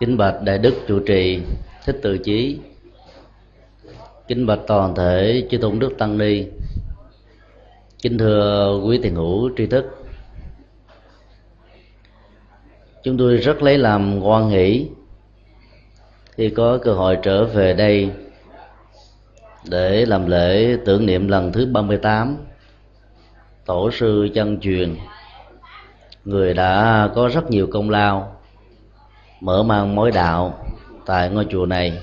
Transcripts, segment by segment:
kính bạch đại đức chủ trì, thích từ chí. Kính bạch toàn thể chư tôn đức tăng ni. Kính thưa quý tiền hữu tri thức. Chúng tôi rất lấy làm hoan hỷ khi có cơ hội trở về đây để làm lễ tưởng niệm lần thứ 38 tổ sư chân truyền người đã có rất nhiều công lao, mở mang mối đạo tại ngôi chùa này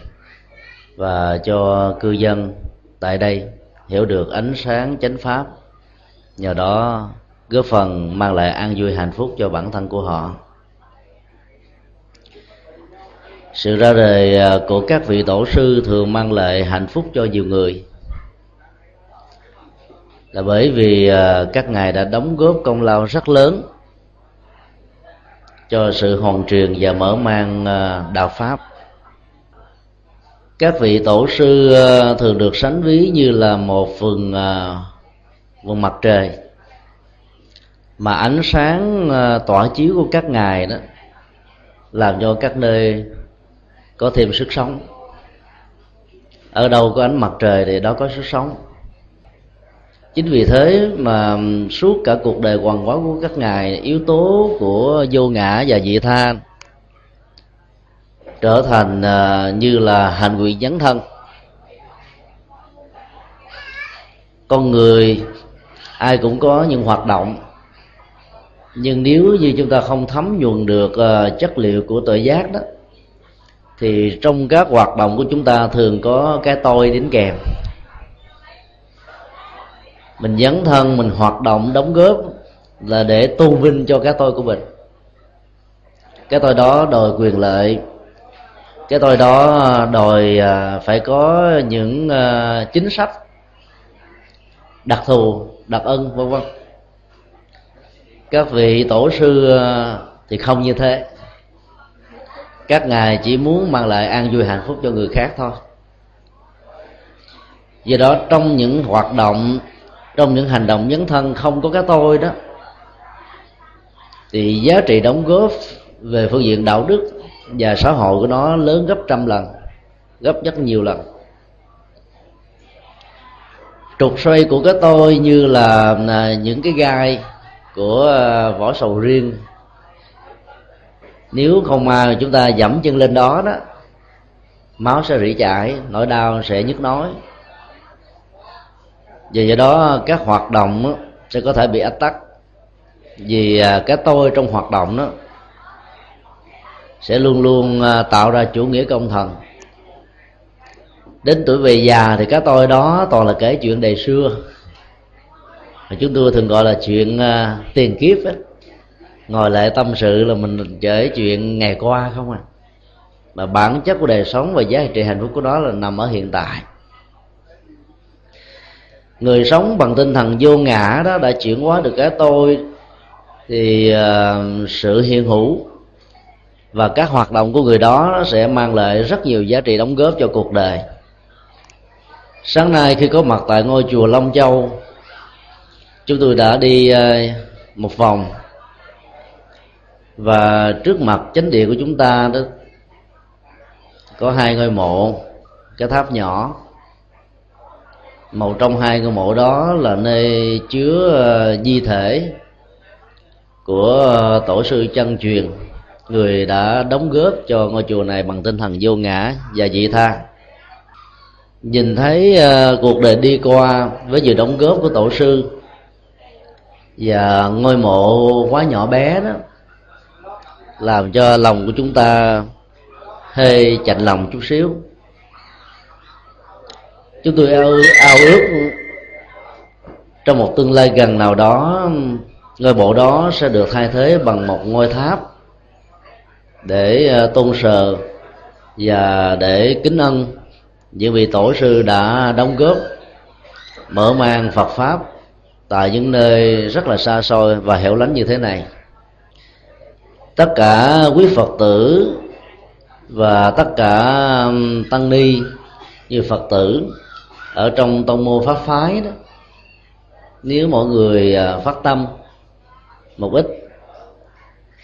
và cho cư dân tại đây hiểu được ánh sáng chánh pháp. Nhờ đó, góp phần mang lại an vui hạnh phúc cho bản thân của họ. Sự ra đời à, của các vị tổ sư thường mang lại hạnh phúc cho nhiều người. Là bởi vì à, các ngài đã đóng góp công lao rất lớn cho sự hoàn truyền và mở mang à, đạo pháp. Các vị tổ sư à, thường được sánh ví như là một phần à, vùng mặt trời. Mà ánh sáng tỏa chiếu của các ngài đó làm cho các nơi có thêm sức sống. Ở đâu có ánh mặt trời thì đó có sức sống chính vì thế mà suốt cả cuộc đời hoàng hóa của các ngài yếu tố của vô ngã và dị tha trở thành uh, như là hành nguyện dấn thân. Con người ai cũng có những hoạt động nhưng nếu như chúng ta không thấm nhuần được uh, chất liệu của tội giác đó thì trong các hoạt động của chúng ta thường có cái tôi đến kèm mình dấn thân, mình hoạt động, đóng góp là để tôn vinh cho cái tôi của mình. Cái tôi đó đòi quyền lợi. Cái tôi đó à, đòi à, phải có những à, chính sách đặc thù, đặc ân, vân vân. Các vị tổ sư thì không như thế. Các ngài chỉ muốn mang lại an vui hạnh phúc cho người khác thôi. Do đó, trong những hoạt động trong những hành động dấn thân không có cái tôi đó, thì giá trị đóng góp về phương diện đạo đức và xã hội của nó lớn gấp trăm lần, gấp rất nhiều lần. Trục xoay của cái tôi như là à, những cái gai của à, vỏ sầu riêng. Nếu không mà chúng ta dẫm chân lên đó đó, máu sẽ rỉ chảy, nỗi đau sẽ nhức nói vì do đó các hoạt động sẽ có thể bị ách tắc. Vì à, cái tôi trong hoạt động đó sẽ luôn luôn à, tạo ra chủ nghĩa công thần. Đến tuổi về già thì cái tôi đó toàn là kể chuyện đời xưa. Mà chúng tôi thường gọi là chuyện uh, tiền kiếp ấy ngồi lại tâm sự là mình kể chuyện ngày qua không à. Mà bản chất của đời sống và giá trị hạnh phúc của nó là nằm ở hiện tại người sống bằng tinh thần vô ngã đó đã chuyển hóa được cái tôi thì uh, sự hiện hữu và các hoạt động của người đó sẽ mang lại rất nhiều giá trị đóng góp cho cuộc đời. Sáng nay khi có mặt tại ngôi chùa long châu chúng tôi đã đi uh, một vòng. Và trước mặt chánh điện của chúng ta đó có hai ngôi mộ cái tháp nhỏ một trong hai ngôi mộ đó là nơi chứa ờ, di thể của ờ, tổ sư chân truyền, người đã đóng góp cho ngôi chùa này bằng tinh thần vô ngã và dị tha. Nhìn thấy ờ, cuộc đời đi qua với sự đóng góp của tổ sư và ngôi mộ quá nhỏ bé đó, làm cho lòng của chúng ta hơi chạnh lòng chút xíu chúng tôi ao, ao ước trong một tương lai gần nào đó ngôi mộ đó sẽ được thay thế bằng một ngôi tháp để ờ, tôn sờ và để kính ân những vị tổ sư đã đóng góp mở mang Phật pháp tại những nơi rất là xa xôi và hẻo lánh như thế này. Tất cả quý phật tử và tất cả tăng ni như phật tử ở trong tông môn pháp phái đó, nếu mọi người à, phát tâm một ít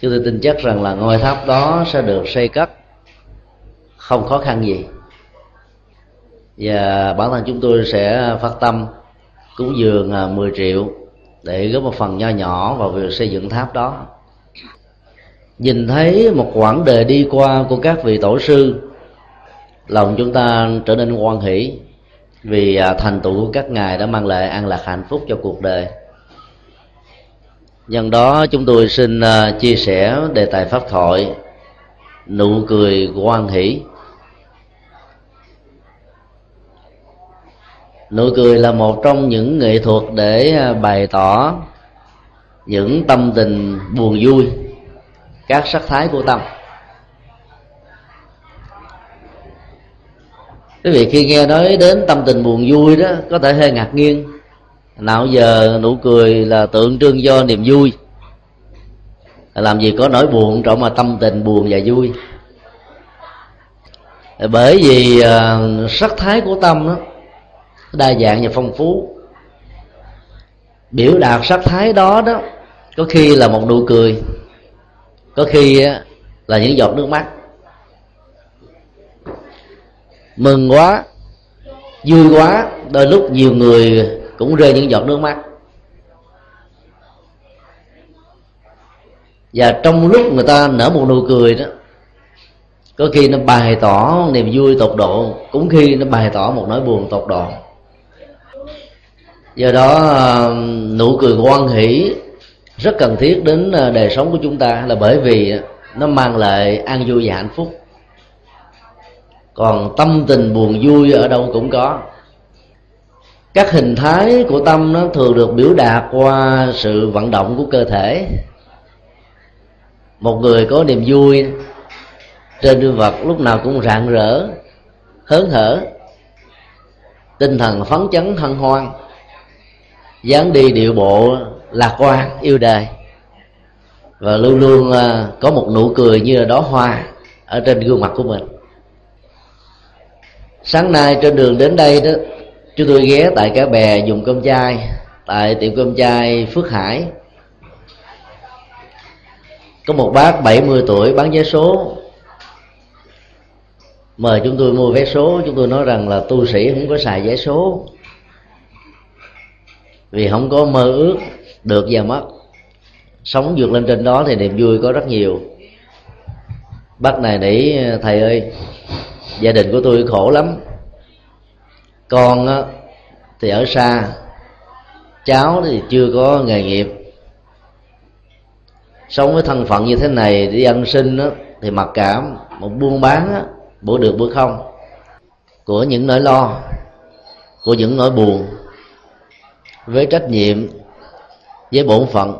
chúng tôi tin chắc rằng là ngôi tháp đó sẽ được xây cất. Không khó khăn gì. Và bản thân chúng tôi sẽ phát tâm cúng dường à, 10 triệu để góp một phần nho nhỏ vào việc xây dựng tháp đó. Nhìn thấy một quãng đời đi qua của các vị tổ sư, lòng chúng ta trở nên hoan hỷ vì à, thành tựu của các ngài đã mang lại an lạc hạnh phúc cho cuộc đời. Nhân đó, chúng tôi xin à, chia sẻ đề tài pháp thoại, nụ cười quan hỷ. Nụ cười là một trong những nghệ thuật để à, bày tỏ những tâm tình buồn vui, các sắc thái của tâm. Quý vị khi nghe nói đến tâm tình buồn vui đó, có thể hơi ngạc nhiên. Nào giờ nụ cười là tượng trưng cho niềm vui. Làm gì có nỗi buồn trong mà tâm tình buồn và vui. Bởi vì à, sắc thái của tâm đó, đa dạng và phong phú. Biểu đạt sắc thái đó đó, có khi là một nụ cười, có khi là những giọt nước mắt mừng quá, vui quá, đôi lúc nhiều người cũng rơi những giọt nước mắt. Và trong lúc người ta nở một nụ cười đó, có khi nó bày tỏ niềm vui tột độ, cũng khi nó bày tỏ một nỗi buồn tột độ. Do đó, nụ cười quan hỷ rất cần thiết đến đời sống của chúng ta là bởi vì nó mang lại an vui và hạnh phúc còn tâm tình buồn vui ở đâu cũng có. Các hình thái của tâm nó thường được biểu đạt qua sự vận động của cơ thể. Một người có niềm vui trên gương vật lúc nào cũng rạng rỡ, hớn hở, tinh thần phấn chấn, hân hoan, dáng đi điệu bộ lạc quan, yêu đời. Và luôn luôn à, có một nụ cười như là đó hoa ở trên gương mặt của mình sáng nay trên đường đến đây đó, chúng tôi ghé tại cái bè dùng cơm chai tại tiệm cơm chai phước hải. Có một bác 70 tuổi bán vé số. Mời chúng tôi mua vé số, chúng tôi nói rằng là tu sĩ không có xài vé số. Vì không có mơ ước được và mất sống vượt lên trên đó thì niềm vui có rất nhiều. Bác này để thầy ơi gia đình của tôi khổ lắm. Con thì ở xa. Cháu thì chưa có nghề nghiệp. Sống với thân phận như thế này, đi ăn sinh thì mặc cảm. Một buôn bán bữa được bữa không. Của những nỗi lo, của những nỗi buồn. Với trách nhiệm, với bổn phận.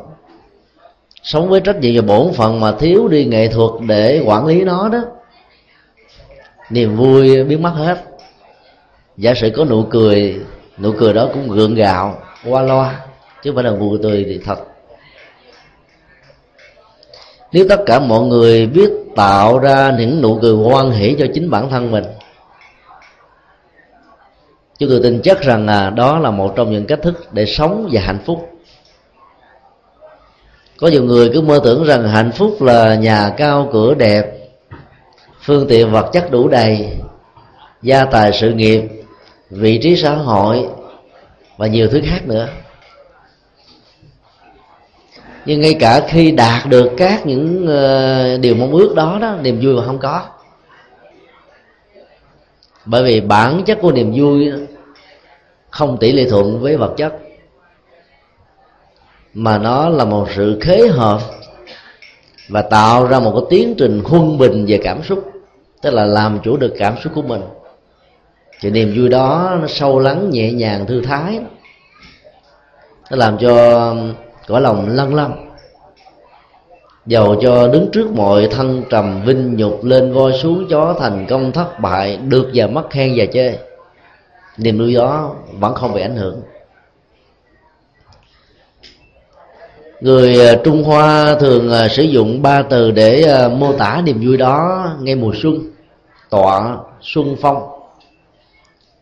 Sống với trách nhiệm và bổn phận mà thiếu đi nghệ thuật để quản lý nó đó niềm vui biến mất hết. Giả sử có nụ cười nụ cười đó cũng gượng gạo, qua loa, chứ không phải là nụ cười thì thật. Nếu tất cả mọi người biết tạo ra những nụ cười hoan hỷ cho chính bản thân mình, chúng tôi tin chắc rằng là đó là một trong những cách thức để sống và hạnh phúc. Có nhiều người cứ mơ tưởng rằng hạnh phúc là nhà cao, cửa đẹp phương tiện vật chất đủ đầy, gia tài sự nghiệp, vị trí xã hội và nhiều thứ khác nữa. Nhưng ngay cả khi đạt được các những ờ, điều mong ước đó đó, niềm vui mà không có. Bởi vì bản chất của niềm vui không tỷ lệ thuận với vật chất, mà nó là một sự khế hợp và tạo ra một cái tiến trình huân bình về cảm xúc tức là làm chủ được cảm xúc của mình. Thì niềm vui đó nó sâu lắng nhẹ nhàng thư thái. Nó làm cho um, cõi lòng lăng lăng, dầu cho đứng trước mọi thân trầm vinh nhục lên voi xuống chó thành công thất bại được và mất khen và chê. Niềm vui đó vẫn không bị ảnh hưởng. Người à, trung hoa thường à, sử dụng ba từ để à, mô tả niềm vui đó. Ngay mùa xuân, tọa xuân phong.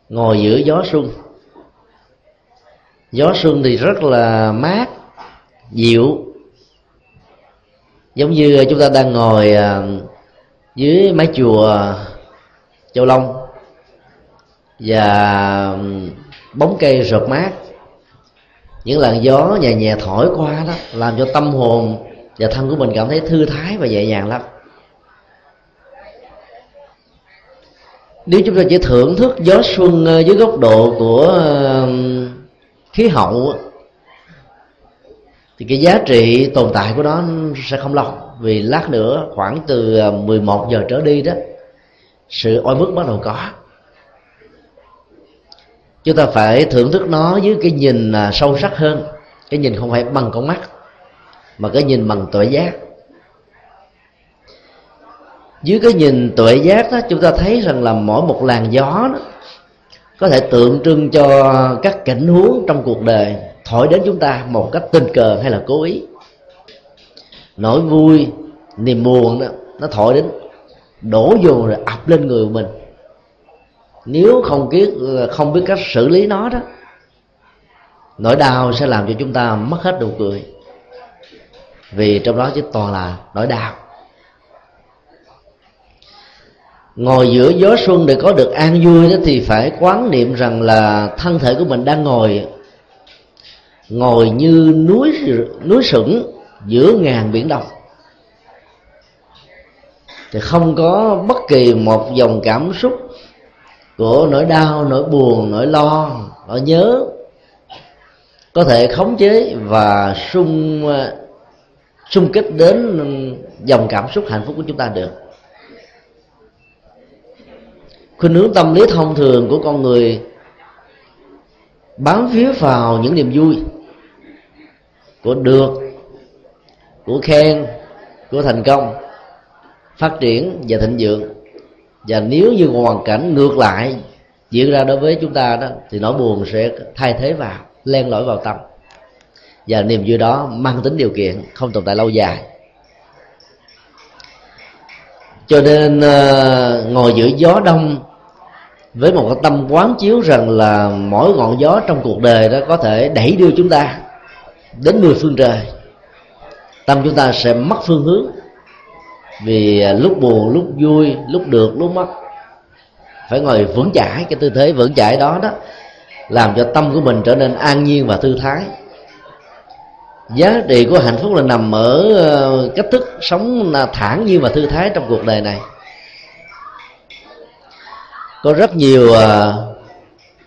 Ngồi giữa gió xuân. Gió xuân thì rất là mát, dịu. Giống như chúng ta đang ngồi dưới mái chùa châu long và bóng cây rợp mát những làn gió nhẹ nhẹ thổi qua đó, làm cho tâm hồn và thân của mình cảm thấy thư thái và nhẹ nhàng lắm. Nếu chúng ta chỉ thưởng thức gió xuân ờ, dưới góc độ của khí hậu thì cái giá trị tồn tại của nó sẽ không lâu. Vì lát nữa khoảng từ ờ, 11 giờ trở đi đó, sự oi bức bắt đầu có chúng ta phải thưởng thức nó với cái nhìn à, sâu sắc hơn. Cái nhìn không phải bằng con mắt, mà cái nhìn bằng tuệ giác. Dưới cái nhìn tuệ giác đó, chúng ta thấy rằng là mỗi một làn gió đó có thể tượng trưng cho các cảnh huống trong cuộc đời, thổi đến chúng ta một cách tình cờ hay là cố ý. Nỗi vui, niềm buồn đó, nó thổi đến, đổ vô rồi ập lên người của mình nếu không biết không biết cách xử lý nó đó, nỗi đau sẽ làm cho chúng ta mất hết nụ cười. Vì trong đó chỉ toàn là nỗi đau. Ngồi giữa gió xuân để có được an vui đó thì phải quán niệm rằng là thân thể của mình đang ngồi ngồi như núi núi sững giữa ngàn biển đông. Thì không có bất kỳ một dòng cảm xúc của nỗi đau, nỗi buồn, nỗi lo, nỗi nhớ. Có thể khống chế và sung sung kích đến dòng cảm xúc hạnh phúc của chúng ta được. Khuynh hướng tâm lý thông thường của con người bám phía vào những niềm vui của được, của khen, của thành công, phát triển và thịnh vượng và nếu như hoàn cảnh ngược lại diễn ra đối với chúng ta đó, thì nỗi buồn sẽ thay thế vào, len lỏi vào tâm. Và niềm vui đó mang tính điều kiện, không tồn tại lâu dài. Cho nên ờ, ngồi giữa gió đông với một cái tâm quán chiếu rằng là mỗi ngọn gió trong cuộc đời đó có thể đẩy đưa chúng ta đến mười phương trời, tâm chúng ta sẽ mất phương hướng vì à, lúc buồn lúc vui lúc được lúc mất. Phải ngồi vững chãi cái tư thế vững chãi đó đó làm cho tâm của mình trở nên an nhiên và thư thái. Giá trị của hạnh phúc là nằm ở ờ, cách thức sống thản nhiên và thư thái trong cuộc đời này. Có rất nhiều à,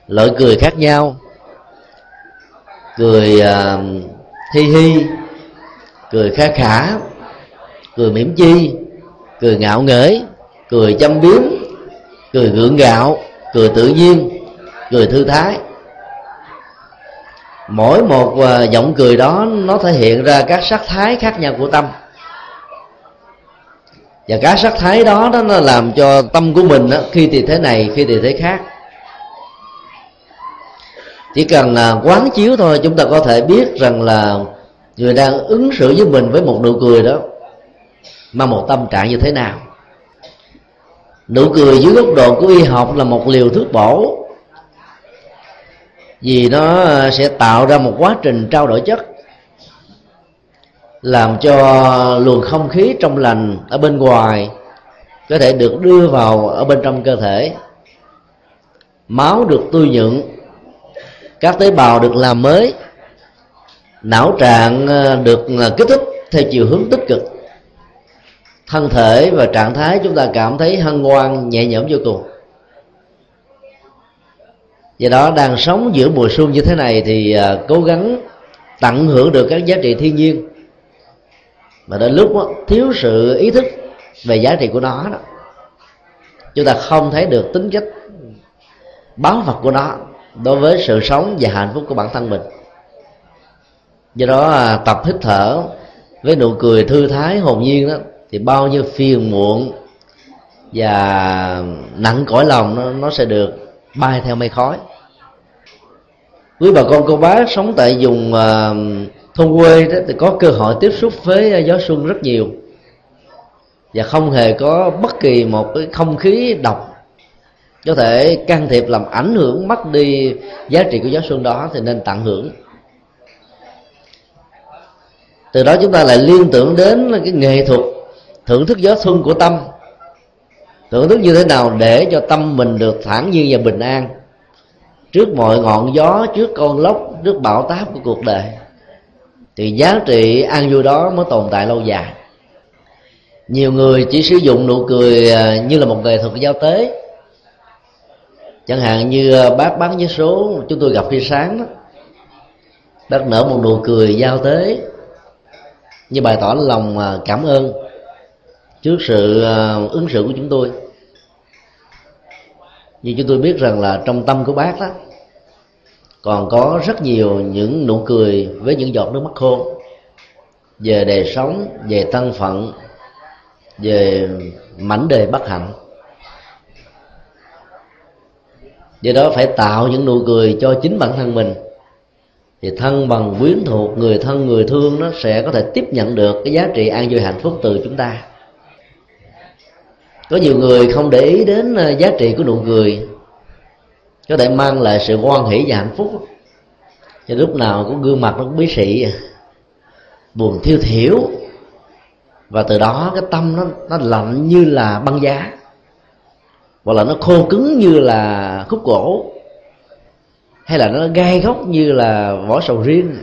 loại cười khác nhau. Cười uh, hi hi cười khá khả cười mỉm chi cười ngạo nghễ cười châm biếm cười gượng gạo cười tự nhiên cười thư thái. Mỗi một à, giọng cười đó nó thể hiện ra các sắc thái khác nhau của tâm. Và các sắc thái đó, đó nó làm cho tâm của mình đó, khi thì thế này khi thì thế khác. Chỉ cần là quán chiếu thôi chúng ta có thể biết rằng là người đang ứng xử với mình với một nụ cười đó mang một tâm trạng như thế nào? Nụ cười dưới góc độ của y học là một liều thuốc bổ. Vì nó sẽ tạo ra một quá trình trao đổi chất, làm cho luồng không khí trong lành ở bên ngoài có thể được đưa vào ở bên trong cơ thể. Máu được tươi nhuận, các tế bào được làm mới, não trạng ờ, được ờ, kích thích theo chiều hướng tích cực thân thể và trạng thái chúng ta cảm thấy hân hoan nhẹ nhõm vô cùng. Do đó đang sống giữa mùa xuân như thế này thì uh, cố gắng tận hưởng được các giá trị thiên nhiên. Mà đến lúc đó, thiếu sự ý thức về giá trị của nó đó chúng ta không thấy được tính chất báo vật của nó đối với sự sống và hạnh phúc của bản thân mình. Do đó à, tập hít thở với nụ cười thư thái hồn nhiên đó thì bao nhiêu phiền muộn và nặng cõi lòng nó, nó sẽ được bay theo mây khói. Quý bà con cô bác sống tại vùng uh, thôn quê đó thì có cơ hội tiếp xúc với gió xuân rất nhiều. Và không hề có bất kỳ một cái không khí độc. Có thể can thiệp làm ảnh hưởng mất đi giá trị của gió xuân đó thì nên tận hưởng. Từ đó chúng ta lại liên tưởng đến cái nghệ thuật thưởng thức gió xuân của tâm. Thưởng thức như thế nào để cho tâm mình được thản nhiên và bình an? Trước mọi ngọn gió, trước con lốc, trước bão táp của cuộc đời, thì giá trị an vui đó mới tồn tại lâu dài. Nhiều người chỉ sử dụng nụ cười à, như là một nghệ thuật giao tế. Chẳng hạn như à, bác bán vé số, chúng tôi gặp khi sáng đó, bác nở một nụ cười giao tế. Như bày tỏ lòng à, cảm ơn trước sự ờ, ứng xử của chúng tôi. Như chúng tôi biết rằng là trong tâm của bác đó, còn có rất nhiều những nụ cười với những giọt nước mắt khô về đời sống, về thân phận, về mảnh đề bất hạnh. Do đó phải tạo những nụ cười cho chính bản thân mình, thì thân bằng quyến thuộc người thân người thương nó sẽ có thể tiếp nhận được cái giá trị an vui hạnh phúc từ chúng ta có nhiều người không để ý đến ờ, giá trị của nụ cười. Có thể mang lại sự hoan hỷ và hạnh phúc. Cho lúc nào cũng gương mặt nó cũng bí sĩ buồn thiêu thiểu. Và từ đó cái tâm nó nó lạnh như là băng giá. Hoặc là nó khô cứng như là khúc gỗ. Hay là nó gai góc như là vỏ sầu riêng.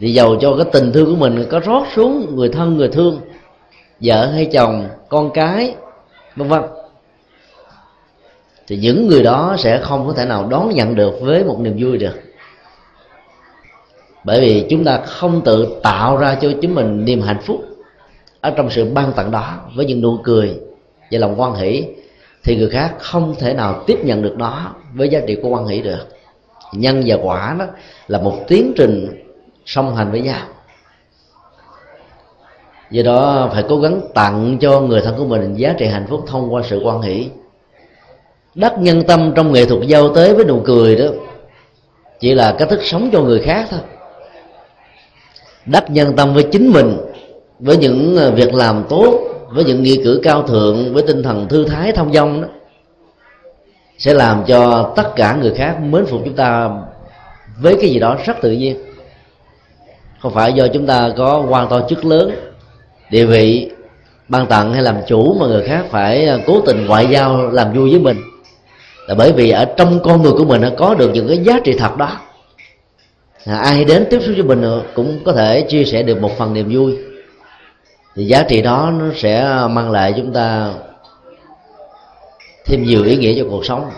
Thì giàu cho cái tình thương của mình có rót xuống người thân, người thương vợ hay chồng, con cái, vân vân. Thì những người đó sẽ không có thể nào đón nhận được với một niềm vui được. Bởi vì chúng ta không tự tạo ra cho chính mình niềm hạnh phúc ở trong sự ban tặng đó với những nụ cười và lòng quan hỷ, thì người khác không thể nào tiếp nhận được nó với giá trị của quan hỷ được. Nhân và quả đó là một tiến trình song hành với nhau do đó phải cố gắng tặng cho người thân của mình giá trị hạnh phúc thông qua sự quan hỷ. Đắc nhân tâm trong nghệ thuật giao tế với nụ cười đó, chỉ là cách thức sống cho người khác thôi. Đắc nhân tâm với chính mình, với những ờ, việc làm tốt, với những nghĩa cử cao thượng, với tinh thần thư thái thông dong đó, sẽ làm cho tất cả người khác mến phục chúng ta với cái gì đó rất tự nhiên. Không phải do chúng ta có quan to chức lớn địa vị ban tặng hay làm chủ mà người khác phải à, cố tình ngoại giao làm vui với mình. Là bởi vì ở trong con người của mình nó có được những cái giá trị thật đó. À, ai đến tiếp xúc với mình cũng có thể chia sẻ được một phần niềm vui. Thì giá trị đó nó sẽ mang lại chúng ta thêm nhiều ý nghĩa cho cuộc sống.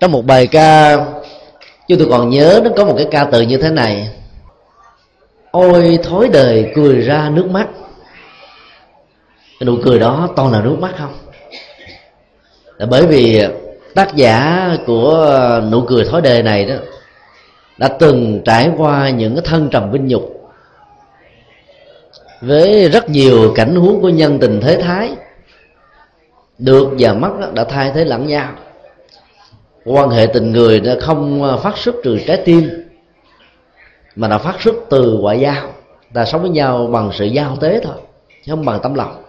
Trong một bài ca chúng tôi còn nhớ nó có một cái ca từ như thế này ôi, thối đời, cười ra nước mắt. Cái nụ cười đó toàn là nước mắt không? Là bởi vì tác giả của nụ cười thối đời này đó đã từng trải qua những cái thân trầm vinh nhục với rất nhiều cảnh huống của nhân tình thế thái. Được và mất đã thay thế lẫn nhau. Quan hệ tình người đã không phát xuất từ trái tim mà nó phát xuất từ ngoại giao ta sống với nhau bằng sự giao tế thôi chứ không bằng tấm lòng.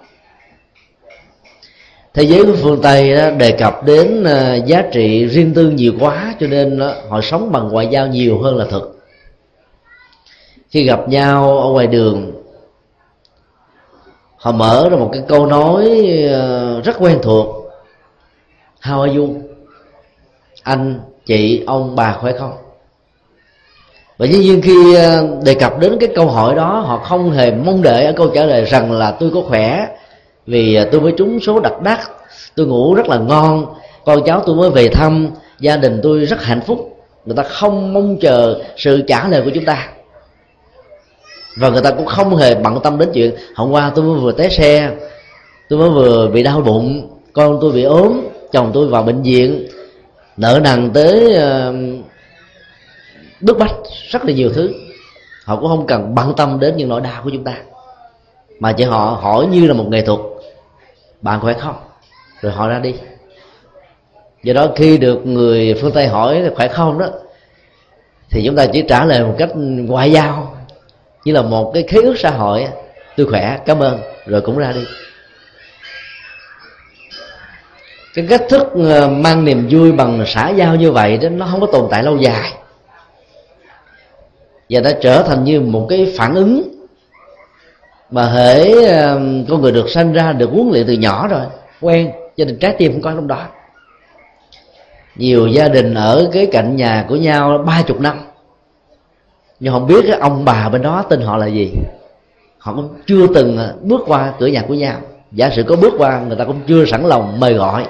Thế giới của phương tây đó, đề cập đến ờ, giá trị riêng tư nhiều quá cho nên đó, họ sống bằng ngoại giao nhiều hơn là thực. Khi gặp nhau ở ngoài đường họ mở ra một cái câu nói ờ, rất quen thuộc. How are you? Anh chị ông bà khỏe không? Và dĩ nhiên khi ờ, đề cập đến cái câu hỏi đó, họ không hề mong đợi ở câu trả lời rằng là tôi có khỏe, vì ờ, tôi mới trúng số đặc đắc, tôi ngủ rất là ngon, con cháu tôi mới về thăm, gia đình tôi rất hạnh phúc. Người ta không mong chờ sự trả lời của chúng ta. Và người ta cũng không hề bận tâm đến chuyện, hôm qua tôi mới vừa té xe, tôi mới vừa bị đau bụng, con tôi bị ốm, chồng tôi vào bệnh viện, nợ nần tới ờ, bức bách, rất là nhiều thứ. Họ cũng không cần bận tâm đến những nỗi đau của chúng ta. Mà chỉ họ hỏi như là một nghệ thuật. Bạn khỏe không? Rồi họ ra đi. Do đó khi được người phương tây hỏi là khỏe không đó, thì chúng ta chỉ trả lời một cách ngoại giao. Như là một cái khế ước xã hội tôi khỏe, cảm ơn. Rồi cũng ra đi. Cái cách thức ờ, mang niềm vui bằng xã giao như vậy đó, nó không có tồn tại lâu dài và đã trở thành như một cái phản ứng mà hễ con người được sanh ra được huấn luyện từ nhỏ rồi. Quen. Cho nên trái tim không có trong đó. Nhiều gia đình ở cái cạnh nhà của nhau ba chục năm. Nhưng không biết cái ông bà bên đó tên họ là gì. Họ cũng chưa từng bước qua cửa nhà của nhau. Giả sử có bước qua người ta cũng chưa sẵn lòng mời gọi.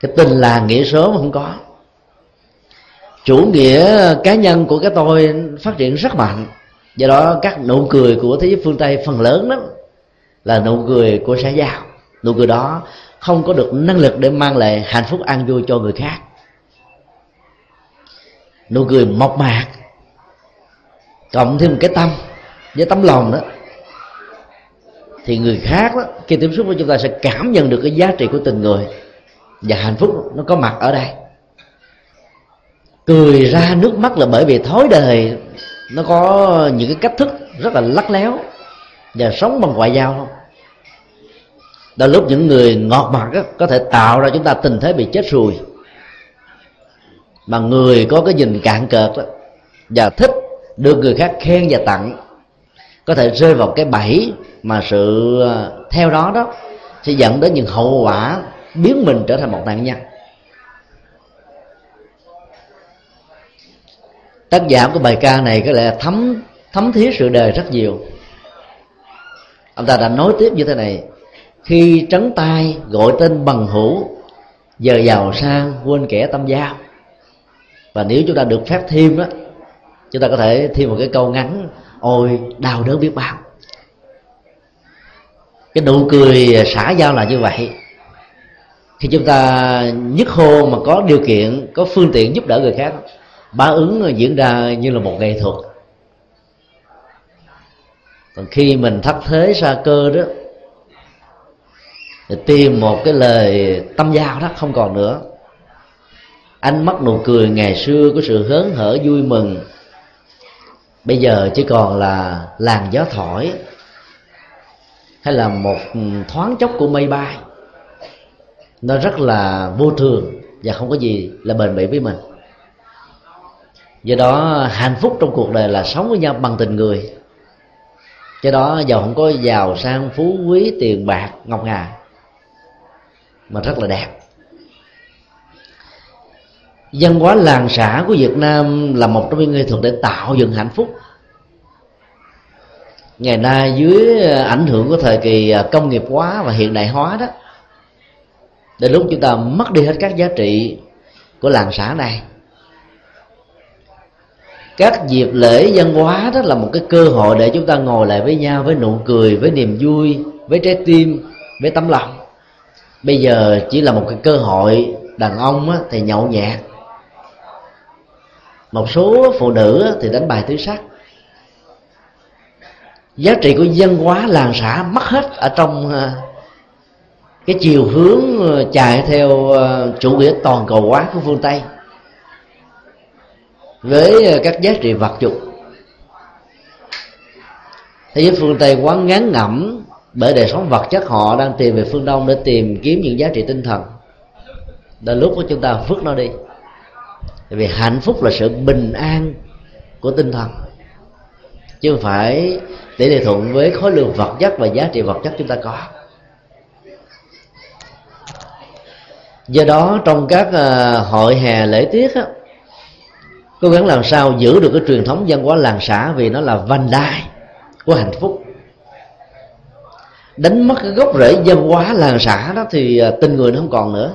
Cái tình là nghĩa số mà không có chủ nghĩa cá nhân của cái tôi phát triển rất mạnh. Do đó các nụ cười của thế giới phương tây phần lớn đó là nụ cười của xã giao. Nụ cười đó không có được năng lực để mang lại hạnh phúc an vui cho người khác. Nụ cười mộc mạc cộng thêm một cái tâm với tấm lòng đó thì người khác đó, khi tiếp xúc với chúng ta sẽ cảm nhận được cái giá trị của từng người và hạnh phúc nó có mặt ở đây cười ra nước mắt là bởi vì thói đời nó có những cái cách thức rất là lắc léo và sống bằng ngoại giao. Không đôi lúc những người ngọt mặt đó, có thể tạo ra chúng ta tình thế bị chết rùi. Mà người có cái nhìn cạn cợt đó và thích được người khác khen và tặng có thể rơi vào cái bẫy mà sự à, theo đó đó sẽ dẫn đến những hậu quả biến mình trở thành một nạn nhân. Tác giả của bài ca này có lẽ thấm thấm thía sự đời rất nhiều. Ông ta đã nói tiếp như thế này, khi trấn tay gọi tên bằng hữu, giờ giàu sang quên kẻ tâm giao. Và nếu chúng ta được phép thêm đó, chúng ta có thể thêm một cái câu ngắn, ôi, đau đớn biết bao. Cái nụ cười xả giao là như vậy. Khi chúng ta nhất hô mà có điều kiện, có phương tiện giúp đỡ người khác bá ứng diễn ra như là một nghệ thuật. Còn khi mình thất thế xa cơ đó, thì tìm một cái lời tâm giao đó không còn nữa. Ánh mắt nụ cười ngày xưa của sự hớn hở vui mừng, bây giờ chỉ còn là làn gió thổi, hay là một thoáng chốc của mây bay. Nó rất là vô thường và không có gì là bền bỉ với mình do đó, hạnh phúc trong cuộc đời là sống với nhau bằng tình người. Do đó, giàu không có giàu sang phú quý, tiền bạc, ngọc ngà, mà rất là đẹp. Văn hóa làng xã của việt nam là một trong những nghệ thuật để tạo dựng hạnh phúc. Ngày nay, dưới ảnh hưởng của thời kỳ à, công nghiệp hóa và hiện đại hóa đó, đến lúc chúng ta mất đi hết các giá trị của làng xã này các dịp lễ văn hóa đó là một cái cơ hội để chúng ta ngồi lại với nhau với nụ cười với niềm vui với trái tim với tấm lòng. Bây giờ chỉ là một cái cơ hội đàn ông á, thì nhậu nhẹt. Một số phụ nữ á, thì đánh bài tứ sắc. Giá trị của dân hóa làng xã mất hết ở trong à, cái chiều hướng à, chạy theo à, chủ nghĩa toàn cầu hóa của phương tây với ờ, các giá trị vật dụng. Thế giới phương tây quá ngán ngẩm bởi đời sống vật chất họ đang tìm về phương đông để tìm kiếm những giá trị tinh thần. Đến lúc của chúng ta vứt nó đi. Tại vì hạnh phúc là sự bình an của tinh thần. Chứ không phải tỷ lệ thuận với khối lượng vật chất và giá trị vật chất chúng ta có. Do đó trong các ờ, hội hè lễ tiết á, cố gắng làm sao giữ được cái truyền thống văn hóa làng xã vì nó là vành đai của hạnh phúc. Đánh mất cái gốc rễ văn hóa làng xã đó thì à, tình người nó không còn nữa,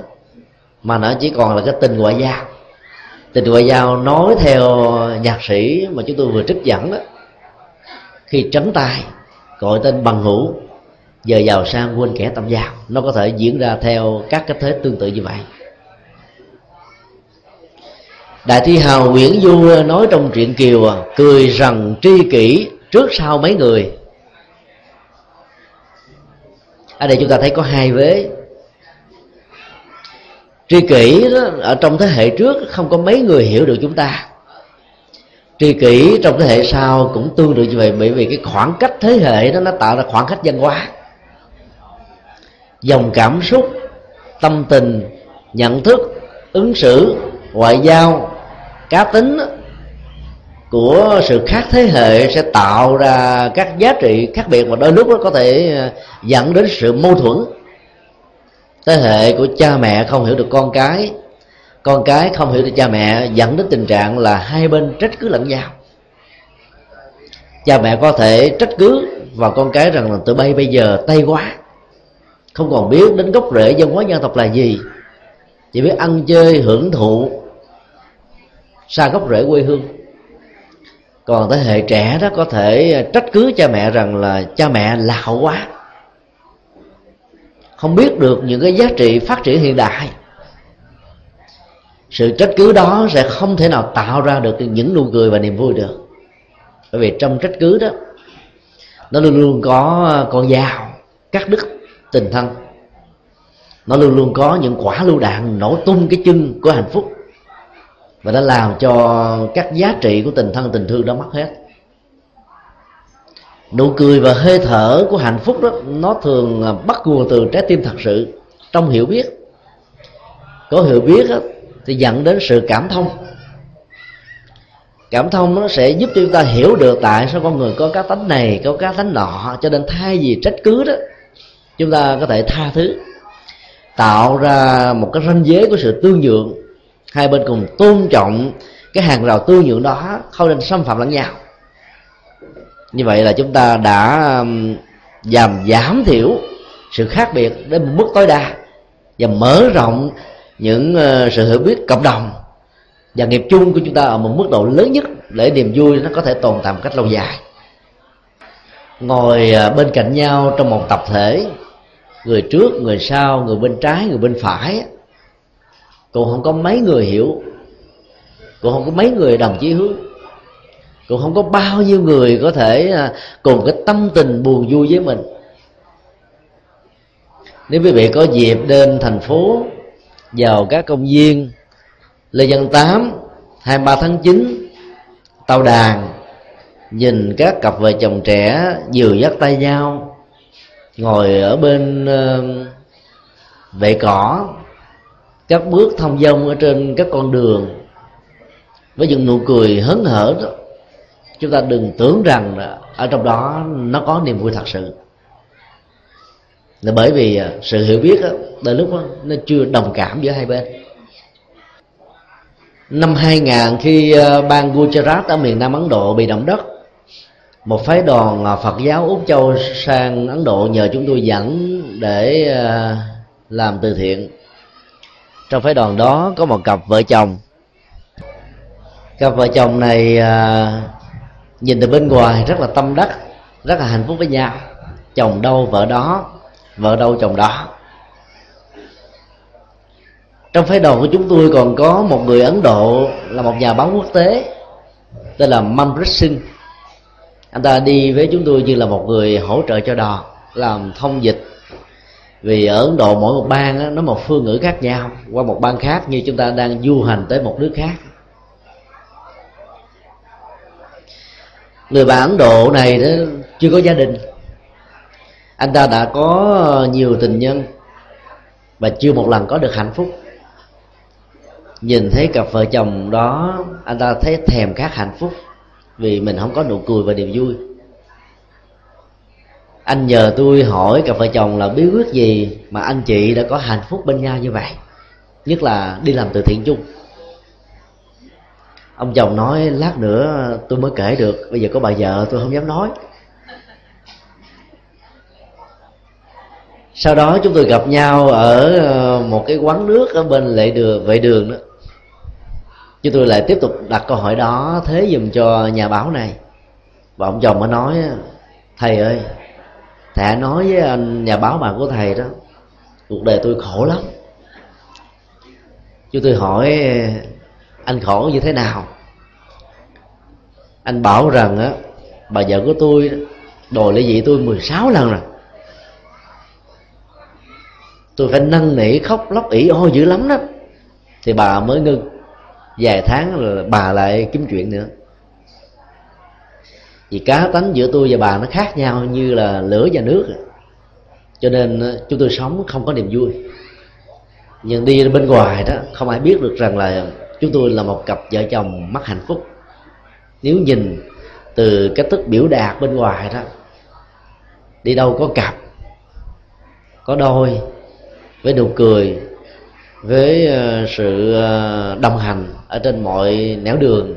mà nó chỉ còn là cái tình ngoại giao. Tình ngoại giao nói theo nhạc sĩ mà chúng tôi vừa trích dẫn đó, khi trấn tay gọi tên bằng hữu, giờ giàu sang quên kẻ tâm giao. Nó có thể diễn ra theo các cách thế tương tự như vậy đại thi hào nguyễn du nói trong truyện kiều à, cười rằng tri kỷ trước sau mấy người. Ở đây chúng ta thấy có hai vế. Tri kỷ đó, ở trong thế hệ trước không có mấy người hiểu được chúng ta. Tri kỷ trong thế hệ sau cũng tương tự như vậy bởi vì cái khoảng cách thế hệ đó nó tạo ra khoảng cách văn hóa. Dòng cảm xúc tâm tình nhận thức ứng xử ngoại giao cá tính của sự khác thế hệ sẽ tạo ra các giá trị khác biệt và đôi lúc nó có thể à, dẫn đến sự mâu thuẫn. Thế hệ của cha mẹ không hiểu được con cái con cái không hiểu được cha mẹ, dẫn đến tình trạng là hai bên trách cứ lẫn nhau. Cha mẹ có thể trách cứ vào con cái rằng là tụi bay bây giờ tay quá, không còn biết đến gốc rễ văn hóa dân tộc là gì, chỉ biết ăn chơi hưởng thụ xa gốc rễ quê hương. Còn thế hệ trẻ đó có thể à, trách cứ cha mẹ rằng là cha mẹ lạo quá. Không biết được những cái giá trị phát triển hiện đại. Sự trách cứ đó sẽ không thể nào tạo ra được những nụ cười và niềm vui được. Bởi vì trong trách cứ đó, nó luôn luôn có à, con dao, cắt đứt tình thân. Nó luôn luôn có những quả lưu đạn nổ tung cái chân của hạnh phúc và đã làm cho các giá trị của tình thân tình thương đó mất hết. Nụ cười và hơi thở của hạnh phúc đó nó thường bắt nguồn từ trái tim thật sự trong hiểu biết. Có hiểu biết đó, thì dẫn đến sự cảm thông. Cảm thông nó sẽ giúp cho chúng ta hiểu được tại sao con người có cá tánh này có cá tánh nọ cho nên thay vì trách cứ đó chúng ta có thể tha thứ tạo ra một cái ranh giới của sự tương nhượng hai bên cùng tôn trọng cái hàng rào tư nhượng đó, không nên xâm phạm lẫn nhau. Như vậy là chúng ta đã um, giảm giảm thiểu sự khác biệt đến một mức tối đa và mở rộng những ờ, sự hiểu biết cộng đồng và nghiệp chung của chúng ta ở một mức độ lớn nhất để niềm vui nó có thể tồn tại một cách lâu dài. Ngồi ờ, bên cạnh nhau trong một tập thể, người trước, người sau, người bên trái, người bên phải cũng không có mấy người hiểu. Cũng không có mấy người đồng chí hướng. Cũng không có bao nhiêu người có thể à, cùng cái tâm tình buồn vui với mình. Nếu quý vị có dịp đến thành phố vào các công viên lê văn tám 23 tháng 9 tàu đàn nhìn các cặp vợ chồng trẻ vừa dắt tay nhau ngồi ở bên uh, vệ cỏ các bước thông dong ở trên các con đường. Với những nụ cười hớn hở đó chúng ta đừng tưởng rằng ở trong đó nó có niềm vui thật sự. Là bởi vì à, sự hiểu biết đó, đôi lúc đó, nó chưa đồng cảm giữa hai bên. Năm 2000 khi à, bang Gujarat ở miền Nam Ấn Độ bị động đất một phái đoàn à, Phật giáo Úc Châu sang Ấn Độ nhờ chúng tôi dẫn để làm từ thiện trong phái đoàn đó có một cặp vợ chồng. Cặp vợ chồng này à, nhìn từ bên ngoài rất là tâm đắc rất là hạnh phúc với nhau. Chồng đâu vợ đó vợ đâu chồng đó. Trong phái đoàn của chúng tôi còn có một người ấn độ là một nhà báo quốc tế tên là Manpreet Singh. Anh ta đi với chúng tôi như là một người hỗ trợ cho đoàn làm thông dịch vì ở ấn độ mỗi một bang đó, nó một phương ngữ khác nhau qua một bang khác như chúng ta đang du hành tới một nước khác. Người bạn ấn độ này đó chưa có gia đình. Anh ta đã có nhiều tình nhân và chưa một lần có được hạnh phúc. Nhìn thấy cặp vợ chồng đó anh ta thấy thèm khát hạnh phúc vì mình không có nụ cười và niềm vui anh nhờ tôi hỏi cặp vợ chồng là bí quyết gì mà anh chị đã có hạnh phúc bên nhau như vậy? Nhất là đi làm từ thiện chung. Ông chồng nói, lát nữa tôi mới kể được, bây giờ có bà vợ tôi không dám nói. Sau đó chúng tôi gặp nhau ở ờ, một cái quán nước ở bên lệ đường, vệ đường đó. Chúng tôi lại tiếp tục đặt câu hỏi đó, thế dùm cho nhà báo này. Và ông chồng mới nói, thầy ơi thầy nói với anh nhà báo bạn của thầy đó, cuộc đời tôi khổ lắm. Chúng tôi hỏi, anh khổ như thế nào? Anh bảo rằng á, bà vợ của tôi đòi ly dị tôi 16 lần rồi. Tôi phải năn nỉ, khóc lóc ỉ ôi dữ lắm đó. Thì bà mới ngưng. Vài tháng là bà lại kiếm chuyện nữa vì cá tánh giữa tôi và bà nó khác nhau như là lửa và nước. Cho nên ờ, chúng tôi sống không có niềm vui. Nhưng đi bên ngoài đó, không ai biết được rằng là chúng tôi là một cặp vợ chồng mất hạnh phúc. Nếu nhìn từ cách thức biểu đạt bên ngoài đó, đi đâu có cặp, có đôi, với nụ cười, với ờ, sự ờ, đồng hành ở trên mọi nẻo đường,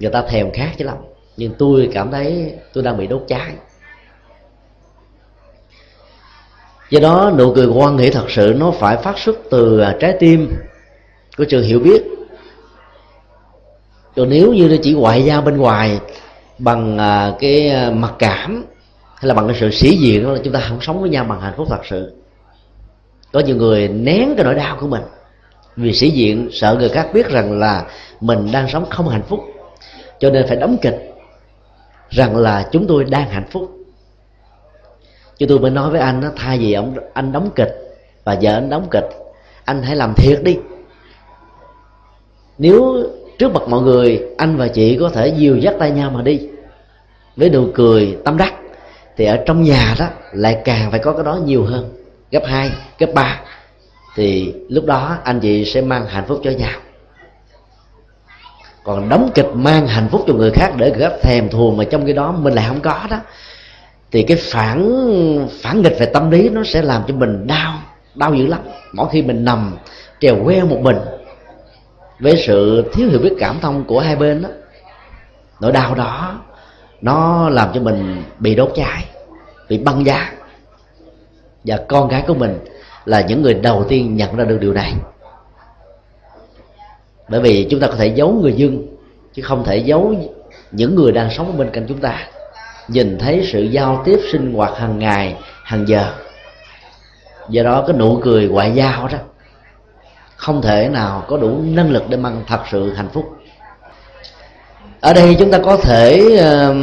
người ta thèm khát chứ lắm nhưng tôi cảm thấy tôi đang bị đốt cháy. Do đó, nụ cười quan hệ thật sự nó phải phát xuất từ à, trái tim của sự hiểu biết. Còn nếu như nó chỉ ngoại giao bên ngoài bằng à, cái à, mặc cảm hay là bằng cái sự sĩ diện, đó là chúng ta không sống với nhau bằng hạnh phúc thật sự. Có nhiều người nén cái nỗi đau của mình vì sĩ diện, sợ người khác biết rằng là mình đang sống không hạnh phúc, cho nên phải đóng kịch rằng là chúng tôi đang hạnh phúc. Chứ tôi mới nói với anh đó, thay vì ông anh đóng kịch và vợ anh đóng kịch anh hãy làm thiệt đi. Nếu trước mặt mọi người anh và chị có thể dìu dắt tay nhau mà đi với nụ cười tâm đắc thì ở trong nhà đó lại càng phải có cái đó nhiều hơn. Gấp hai gấp ba thì lúc đó anh chị sẽ mang hạnh phúc cho nhau còn đóng kịch mang hạnh phúc cho người khác để người khác thèm thuồng mà trong cái đó mình lại không có đó. Thì cái phản phản nghịch về tâm lý nó sẽ làm cho mình đau đau dữ lắm. Mỗi khi mình nằm trèo queo một mình với sự thiếu hiểu biết cảm thông của hai bên đó, nỗi đau đó nó làm cho mình bị đốt cháy, bị băng giá. Và con gái của mình là những người đầu tiên nhận ra được điều này bởi vì chúng ta có thể giấu người dưng chứ không thể giấu những người đang sống bên cạnh chúng ta. Nhìn thấy sự giao tiếp sinh hoạt hàng ngày hàng giờ. Do đó cái nụ cười ngoại giao đó. Không thể nào có đủ năng lực để mang thật sự hạnh phúc. Ở đây chúng ta có thể uh,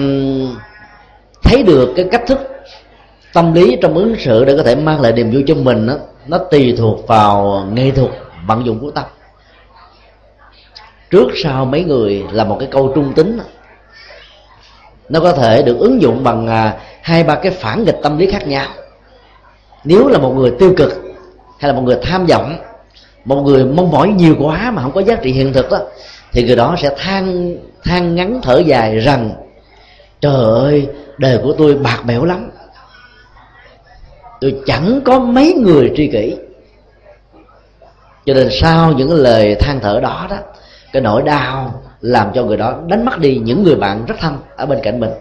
thấy được cái cách thức tâm lý trong ứng xử để có thể mang lại niềm vui cho mình đó, nó tùy thuộc vào nghệ thuật vận dụng của tâm trước sau mấy người là một cái câu trung tính. Nó có thể được ứng dụng bằng à, hai ba cái phản nghịch tâm lý khác nhau. Nếu là một người tiêu cực hay là một người tham vọng, một người mong mỏi nhiều quá mà không có giá trị hiện thực đó, thì người đó sẽ than than ngắn thở dài rằng, trời ơi, đời của tôi bạc bẽo lắm. Tôi chẳng có mấy người tri kỷ. Cho nên sau những lời than thở đó đó cái nỗi đau làm cho người đó đánh mất đi những người bạn rất thân ở bên cạnh mình.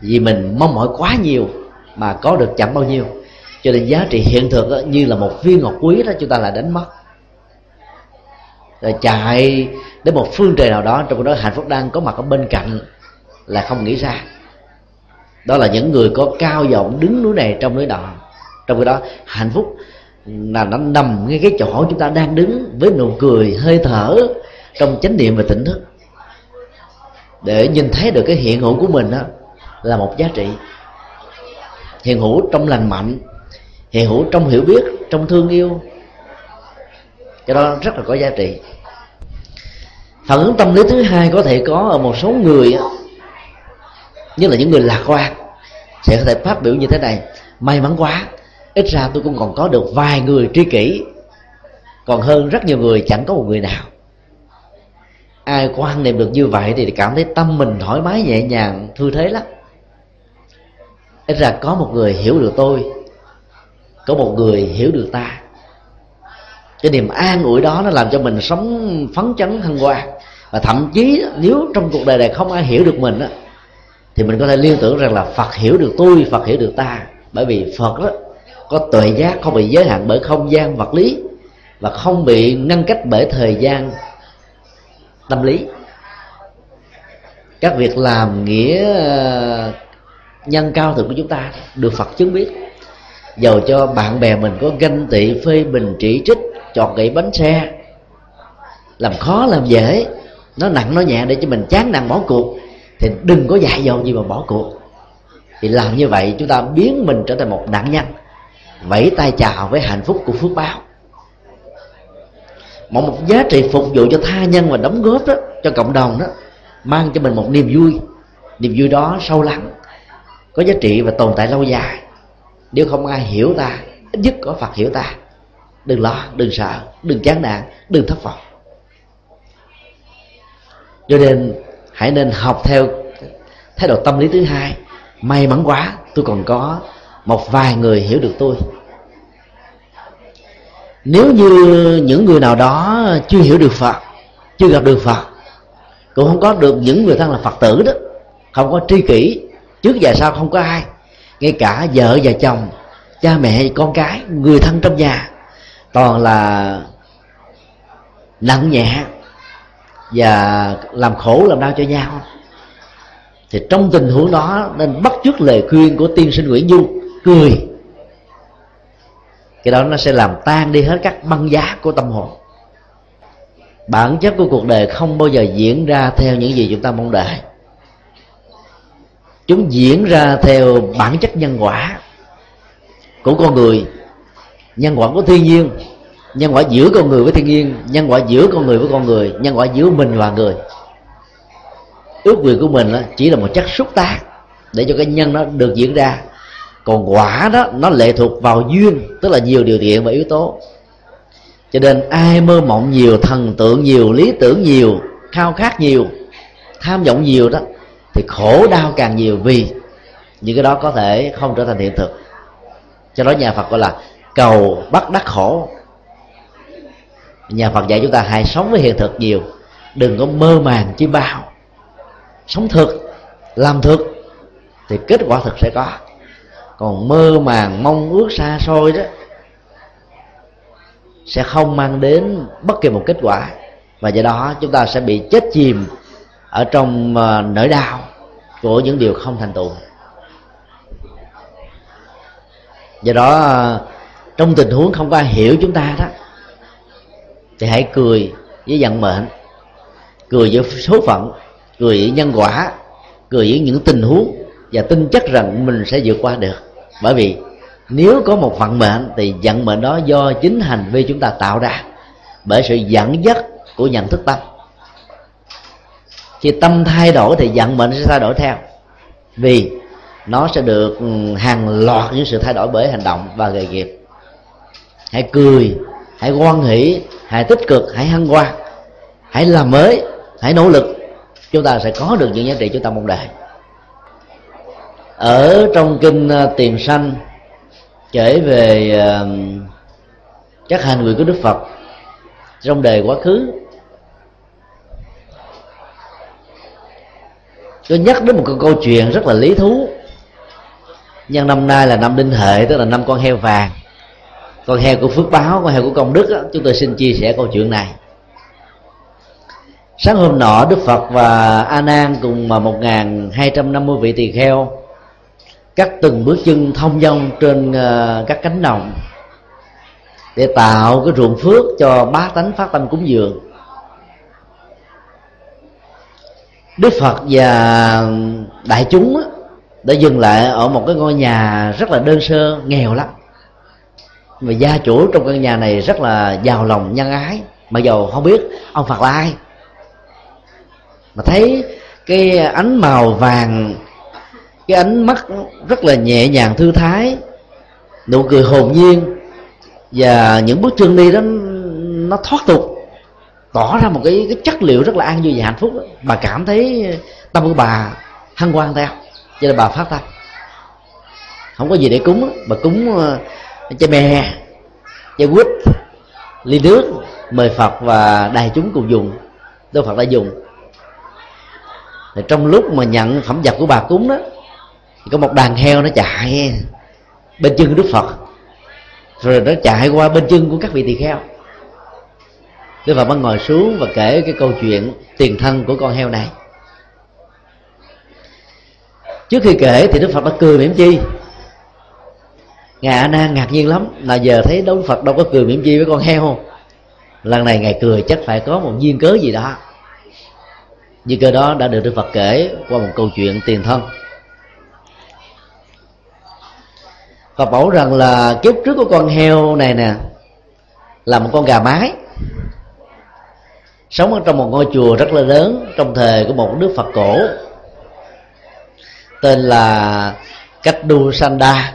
Vì mình mong mỏi quá nhiều mà có được chẳng bao nhiêu. Cho nên giá trị hiện thực đó, như là một viên ngọc quý đó chúng ta là đánh mất. Rồi chạy đến một phương trời nào đó trong đó hạnh phúc đang có mặt ở bên cạnh là không nghĩ ra. Đó là những người có cao giọng đứng núi này trong núi nọ. Trong cái đó hạnh phúc là nó nằm ngay cái chỗ chúng ta đang đứng với nụ cười hơi thở trong chánh niệm và tỉnh thức. Để nhìn thấy được cái hiện hữu của mình đó là một giá trị. Hiện hữu trong lành mạnh, hiện hữu trong hiểu biết, trong thương yêu. Cho đó rất là có giá trị. Phản ứng tâm lý thứ hai có thể có ở một số người như là những người lạc quan, sẽ có thể phát biểu như thế này. May mắn quá, ít ra tôi cũng còn có được vài người tri kỷ, còn hơn rất nhiều người chẳng có một người nào ai quan niệm được như vậy thì cảm thấy tâm mình thoải mái nhẹ nhàng, thư thế lắm. Ít ra có một người hiểu được tôi, có một người hiểu được ta. Cái niềm an ủi đó nó làm cho mình sống phấn chấn hân hoan. Và thậm chí nếu trong cuộc đời này không ai hiểu được mình á, thì mình có thể liên tưởng rằng là phật hiểu được tôi, phật hiểu được ta. Bởi vì phật đó có tuệ giác không bị giới hạn bởi không gian vật lý và không bị ngăn cách bởi thời gian tâm lý. Các việc làm nghĩa ờ, nhân cao thượng của chúng ta được phật chứng biết. Dầu cho bạn bè mình có ganh tị, phê bình, chỉ trích, chọt gậy bánh xe, làm khó, làm dễ, nó nặng, nó nhẹ để cho mình chán nặng bỏ cuộc, thì đừng có dại dột gì mà bỏ cuộc. Thì làm như vậy, chúng ta biến mình trở thành một nạn nhân, vẫy tay chào với hạnh phúc của phước báo một một giá trị phục vụ cho tha nhân và đóng góp đó, cho cộng đồng đó, mang cho mình một niềm vui. Niềm vui đó sâu lắng có giá trị và tồn tại lâu dài. Nếu không ai hiểu ta, ít nhất có phật hiểu ta. Đừng lo, đừng sợ, đừng chán nản, đừng thất vọng. Cho nên, hãy nên học theo thái độ tâm lý thứ hai. May mắn quá, tôi còn có một vài người hiểu được tôi nếu như những người nào đó chưa hiểu được phật, chưa gặp được phật, cũng không có được những người thân là phật tử đó, không có tri kỷ, trước và sau không có ai, ngay cả vợ và chồng, cha mẹ con cái, người thân trong nhà, toàn là nặng nhẹ và làm khổ, làm đau cho nhau. Thì trong tình huống đó, nên bắt chước lời khuyên của tiên sinh Nguyễn Du, cười cái đó nó sẽ làm tan đi hết các băng giá của tâm hồn. Bản chất của cuộc đời không bao giờ diễn ra theo những gì chúng ta mong đợi. Chúng diễn ra theo bản chất nhân quả của con người. Nhân quả của thiên nhiên, nhân quả giữa con người với thiên nhiên, nhân quả giữa con người với con người, nhân quả giữa mình và người. Ước nguyện của mình chỉ là một chất xúc tác để cho cái nhân nó được diễn ra còn quả đó, nó lệ thuộc vào duyên, tức là nhiều điều kiện và yếu tố. Cho nên ai mơ mộng nhiều, thần tượng nhiều, lý tưởng nhiều, khao khát nhiều, tham vọng nhiều đó, thì khổ đau càng nhiều vì những cái đó có thể không trở thành hiện thực. Cho đó nhà phật gọi là cầu bắt đắc khổ. Nhà phật dạy chúng ta hãy sống với hiện thực nhiều, đừng có mơ màng chi bao. Sống thực, làm thực, thì kết quả thực sẽ có còn mơ màng, mong ước xa xôi đó, sẽ không mang đến bất kỳ một kết quả. Và do đó, chúng ta sẽ bị chết chìm ở trong ờ, nỗi đau của những điều không thành tựu. Do đó ờ, trong tình huống không có ai hiểu chúng ta đó, thì hãy cười với vận mệnh, cười với số phận, cười với nhân quả, cười với những tình huống và tin chắc rằng mình sẽ vượt qua được bởi vì nếu có một vận mệnh thì vận mệnh đó do chính hành vi chúng ta tạo ra bởi sự dẫn dắt của nhận thức tâm. Khi tâm thay đổi thì vận mệnh sẽ thay đổi theo. Vì nó sẽ được ừ, hàng loạt những sự thay đổi bởi hành động và nghề nghiệp. Hãy cười, hãy quan hỷ, hãy tích cực, hãy hăng hoan hãy làm mới, hãy nỗ lực. Chúng ta sẽ có được những giá trị chúng ta mong đợi ở trong kinh ờ, tiền sanh kể về các hành nguyện của đức phật trong đời quá khứ. Tôi nhắc đến một câu, chuyện rất là lý thú. Nhân năm nay là năm đinh hệ tức là năm con heo vàng. Con heo của phước báo con heo của công đức đó, chúng tôi xin chia sẻ câu chuyện này. Sáng hôm nọ đức phật và a nan cùng mà một hai trăm năm mươi vị tỳ kheo cắt từng bước chân thông dong trên ờ, các cánh đồng để tạo cái ruộng phước cho bá tánh phát tâm cúng dường. Đức phật và đại chúng đã dừng lại ở một cái ngôi nhà rất là đơn sơ, nghèo lắm. Mà gia chủ trong căn nhà này rất là giàu lòng, nhân ái. Mà dầu không biết ông phật là ai, mà thấy cái ánh màu vàng cái ánh mắt rất là nhẹ nhàng thư thái nụ cười hồn nhiên. Và những bước chân đi đó nó thoát tục tỏ ra một cái, cái chất liệu rất là an vui và hạnh phúc đó. bà cảm thấy tâm của bà hăng quan theo cho nên bà phát tâm. Không có gì để cúng bà cúng chai me chai quýt ly nước mời phật và đại chúng cùng dùng. Đức phật đã dùng. Thì trong lúc mà nhận phẩm vật của bà cúng đó có một đàn heo nó chạy bên chân đức phật. Rồi nó chạy qua bên chân của các vị tỳ kheo. Đức phật mới ngồi xuống và kể cái câu chuyện tiền thân của con heo này. Trước khi kể thì đức phật đã cười mỉm chi. Ngài a nan ngạc nhiên lắm, là giờ thấy đức phật đâu có cười mỉm chi với con heo. Không lần này ngài cười chắc phải có một duyên cớ gì đó. Như cơ đó đã được đức phật kể qua một câu chuyện tiền thân. Phật bảo rằng là kiếp trước của con heo này nè, là một con gà mái. Sống ở trong một ngôi chùa rất là lớn, trong thời của một đức Phật cổ, tên là Cách Đu Sanda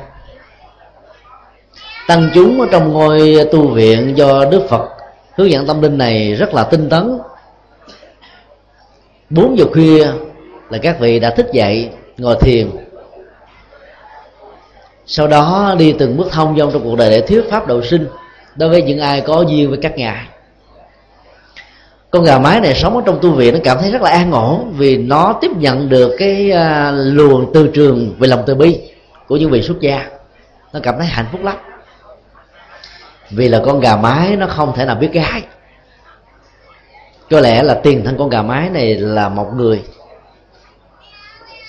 tăng chúng ở trong ngôi tu viện do Đức Phật hướng dẫn tâm linh này rất là tinh tấn. Bốn giờ khuya là các vị đã thức dậy, ngồi thiền sau đó đi từng bước thông dong trong cuộc đời để thuyết pháp độ sinh, đối với những ai có duyên với các ngài. Con gà mái này sống ở trong tu viện, nó cảm thấy rất là an ổn vì nó tiếp nhận được cái à, luồng từ trường về lòng từ bi của những vị xuất gia. Nó cảm thấy hạnh phúc lắm. Vì là con gà mái nó không thể nào biết gái có lẽ là tiền thân con gà mái này là một người.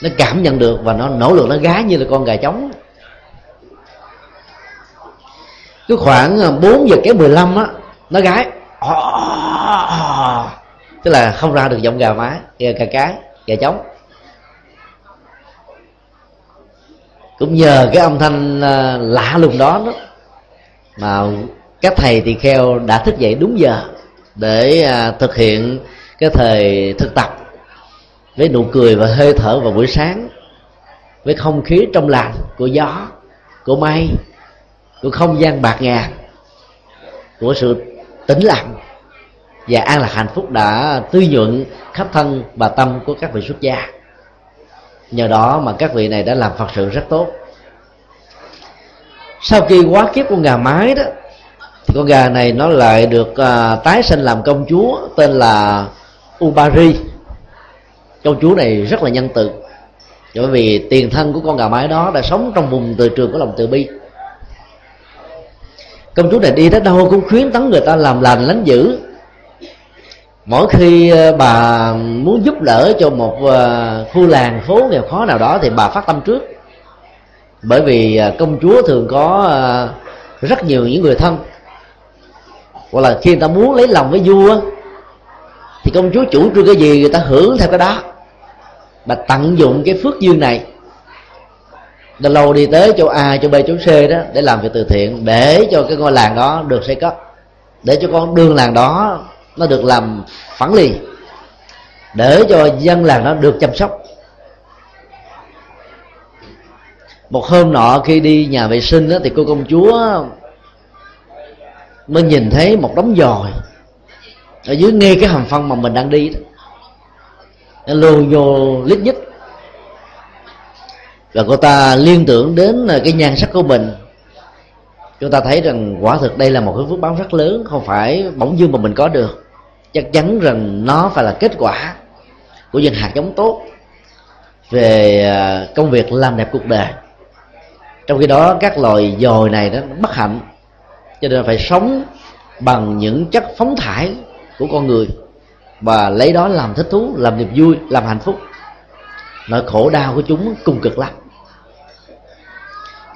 Nó cảm nhận được và nó nỗ lực, nó gái như là con gà trống cứ khoảng 4 à, giờ cái 15 á nó gái. Tức là không ra được giọng gà mái gà, gà cái gà trống. Cũng nhờ cái âm thanh à, lạ lùng đó, đó mà các thầy tỳ kheo đã thức dậy đúng giờ để à, thực hiện cái thời thực tập với nụ cười và hơi thở vào buổi sáng với không khí trong lành của gió của mây của không gian bạc ngàn của sự tĩnh lặng và an lạc hạnh phúc đã tươi nhuận khắp thân và tâm của các vị xuất gia. Nhờ đó mà các vị này đã làm phật sự rất tốt. Sau khi quá kiếp con gà mái đó thì con gà này nó lại được uh, tái sinh làm công chúa tên là Ubari. Công chúa này rất là nhân từ. Bởi vì tiền thân của con gà mái đó đã sống trong vùng từ trường của lòng từ bi công chúa này đi đến đâu cũng khuyến tấn người ta làm lành lánh dữ. Mỗi khi ờ, bà muốn giúp đỡ cho một ờ, khu làng phố nghèo khó nào đó thì bà phát tâm trước. Bởi vì ờ, công chúa thường có rất nhiều những người thân. Hoặc là khi người ta muốn lấy lòng với vua thì công chúa chủ trương cái gì người ta hưởng theo cái đó. Bà tận dụng cái phước duyên này lâu lâu đi tới chỗ A chỗ B chỗ C đó để làm việc từ thiện để cho cái ngôi làng đó được xây cất. Để cho con đường làng đó nó được làm phẳng lì. Để cho dân làng nó được chăm sóc. Một hôm nọ khi đi nhà vệ sinh đó, thì cô công chúa mới nhìn thấy một đống giòi ở dưới ngay cái hầm phân mà mình đang đi đó. Nó lô vô lít nhít và cô ta liên tưởng đến à, cái nhan sắc của mình. Chúng ta thấy rằng quả thực đây là một cái phước báo rất lớn, không phải bỗng dưng mà mình có được. Chắc chắn rằng nó phải là kết quả của những hạt giống tốt về à, công việc làm đẹp cuộc đời. Trong khi đó, các loài dồi này nó bất hạnh, cho nên phải sống bằng những chất phóng thải của con người và lấy đó làm thích thú, làm niềm vui, làm hạnh phúc. Nỗi khổ đau của chúng cùng cực lắm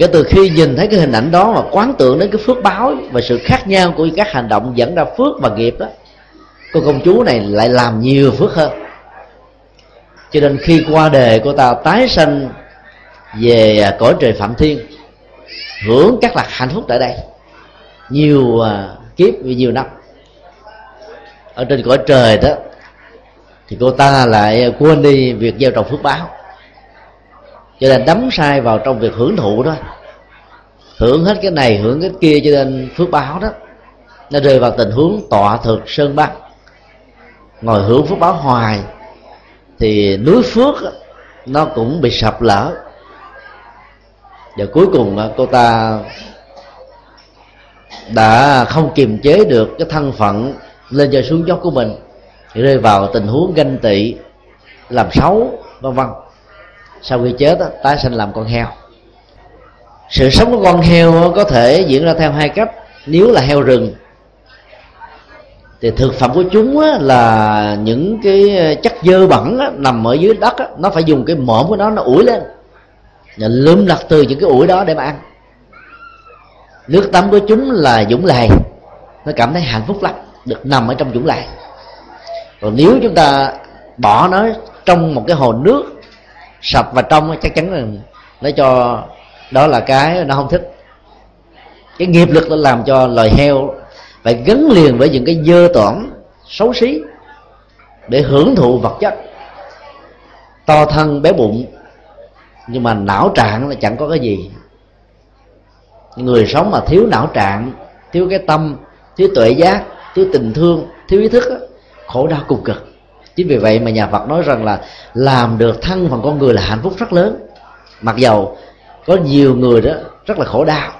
kể từ khi nhìn thấy cái hình ảnh đó và quán tưởng đến cái phước báo và sự khác nhau của các hành động dẫn ra phước và nghiệp đó, cô công chúa này lại làm nhiều phước hơn. Cho nên khi qua đời cô ta tái sanh về à, cõi trời phạm thiên, hưởng các lạc hạnh phúc tại đây nhiều à, kiếp vì nhiều năm. Ở trên cõi trời đó thì cô ta lại quên đi việc gieo trồng phước báo cho nên đắm sai vào trong việc hưởng thụ đó. Hưởng hết cái này, hưởng cái kia cho nên phước báo đó. Nó rơi vào tình huống tọa thực sơn băng ngồi hưởng phước báo hoài, thì núi phước nó cũng bị sập lở và cuối cùng cô ta đã không kiềm chế được cái thân phận lên cho xuống dốc của mình. Rơi vào tình huống ganh tị, làm xấu, vân vân sau khi chết tái sinh làm con heo. Sự sống của con heo có thể diễn ra theo hai cách. Nếu là heo rừng, thì thực phẩm của chúng là những cái ờ, chất dơ bẩn nằm ở dưới đất nó phải dùng cái mõm của nó nó ủi lên. Và lượm lặt từ những cái ủi đó để mà ăn. Nước tắm của chúng là dũng lầy nó cảm thấy hạnh phúc lắm, được nằm ở trong dũng lầy còn nếu chúng ta bỏ nó trong một cái hồ nước sạch và trong chắc chắn là nó cho đó là cái nó không thích. Cái nghiệp lực nó làm cho loài heo phải gắn liền với những cái dơ tỏn xấu xí để hưởng thụ vật chất. To thân bé bụng, nhưng mà não trạng là chẳng có cái gì. Người sống mà thiếu não trạng, thiếu cái tâm, thiếu tuệ giác, thiếu tình thương, thiếu ý thức khổ đau cùng cực chính vì vậy mà nhà phật nói rằng là làm được thân phận con người là hạnh phúc rất lớn. Mặc dầu có nhiều người đó rất là khổ đau.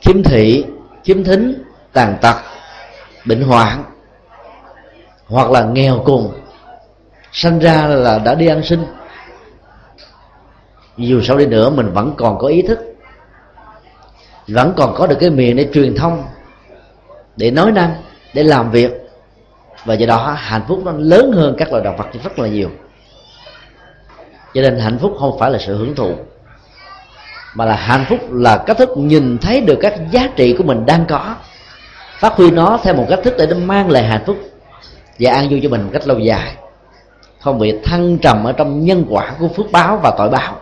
Khiếm thị, khiếm thính, tàn tật, bệnh hoạn, hoặc là nghèo cùng, sanh ra là đã đi ăn sinh. Dù sao đi nữa mình vẫn còn có ý thức, vẫn còn có được cái miệng để truyền thông, để nói năng, để làm việc và do đó, hạnh phúc nó lớn hơn các loài động vật rất là nhiều. Cho nên hạnh phúc không phải là sự hưởng thụ, mà là hạnh phúc là cách thức nhìn thấy được các giá trị của mình đang có. Phát huy nó theo một cách thức để nó mang lại hạnh phúc và an vui cho mình một cách lâu dài. Không bị thăng trầm ở trong nhân quả của phước báo và tội báo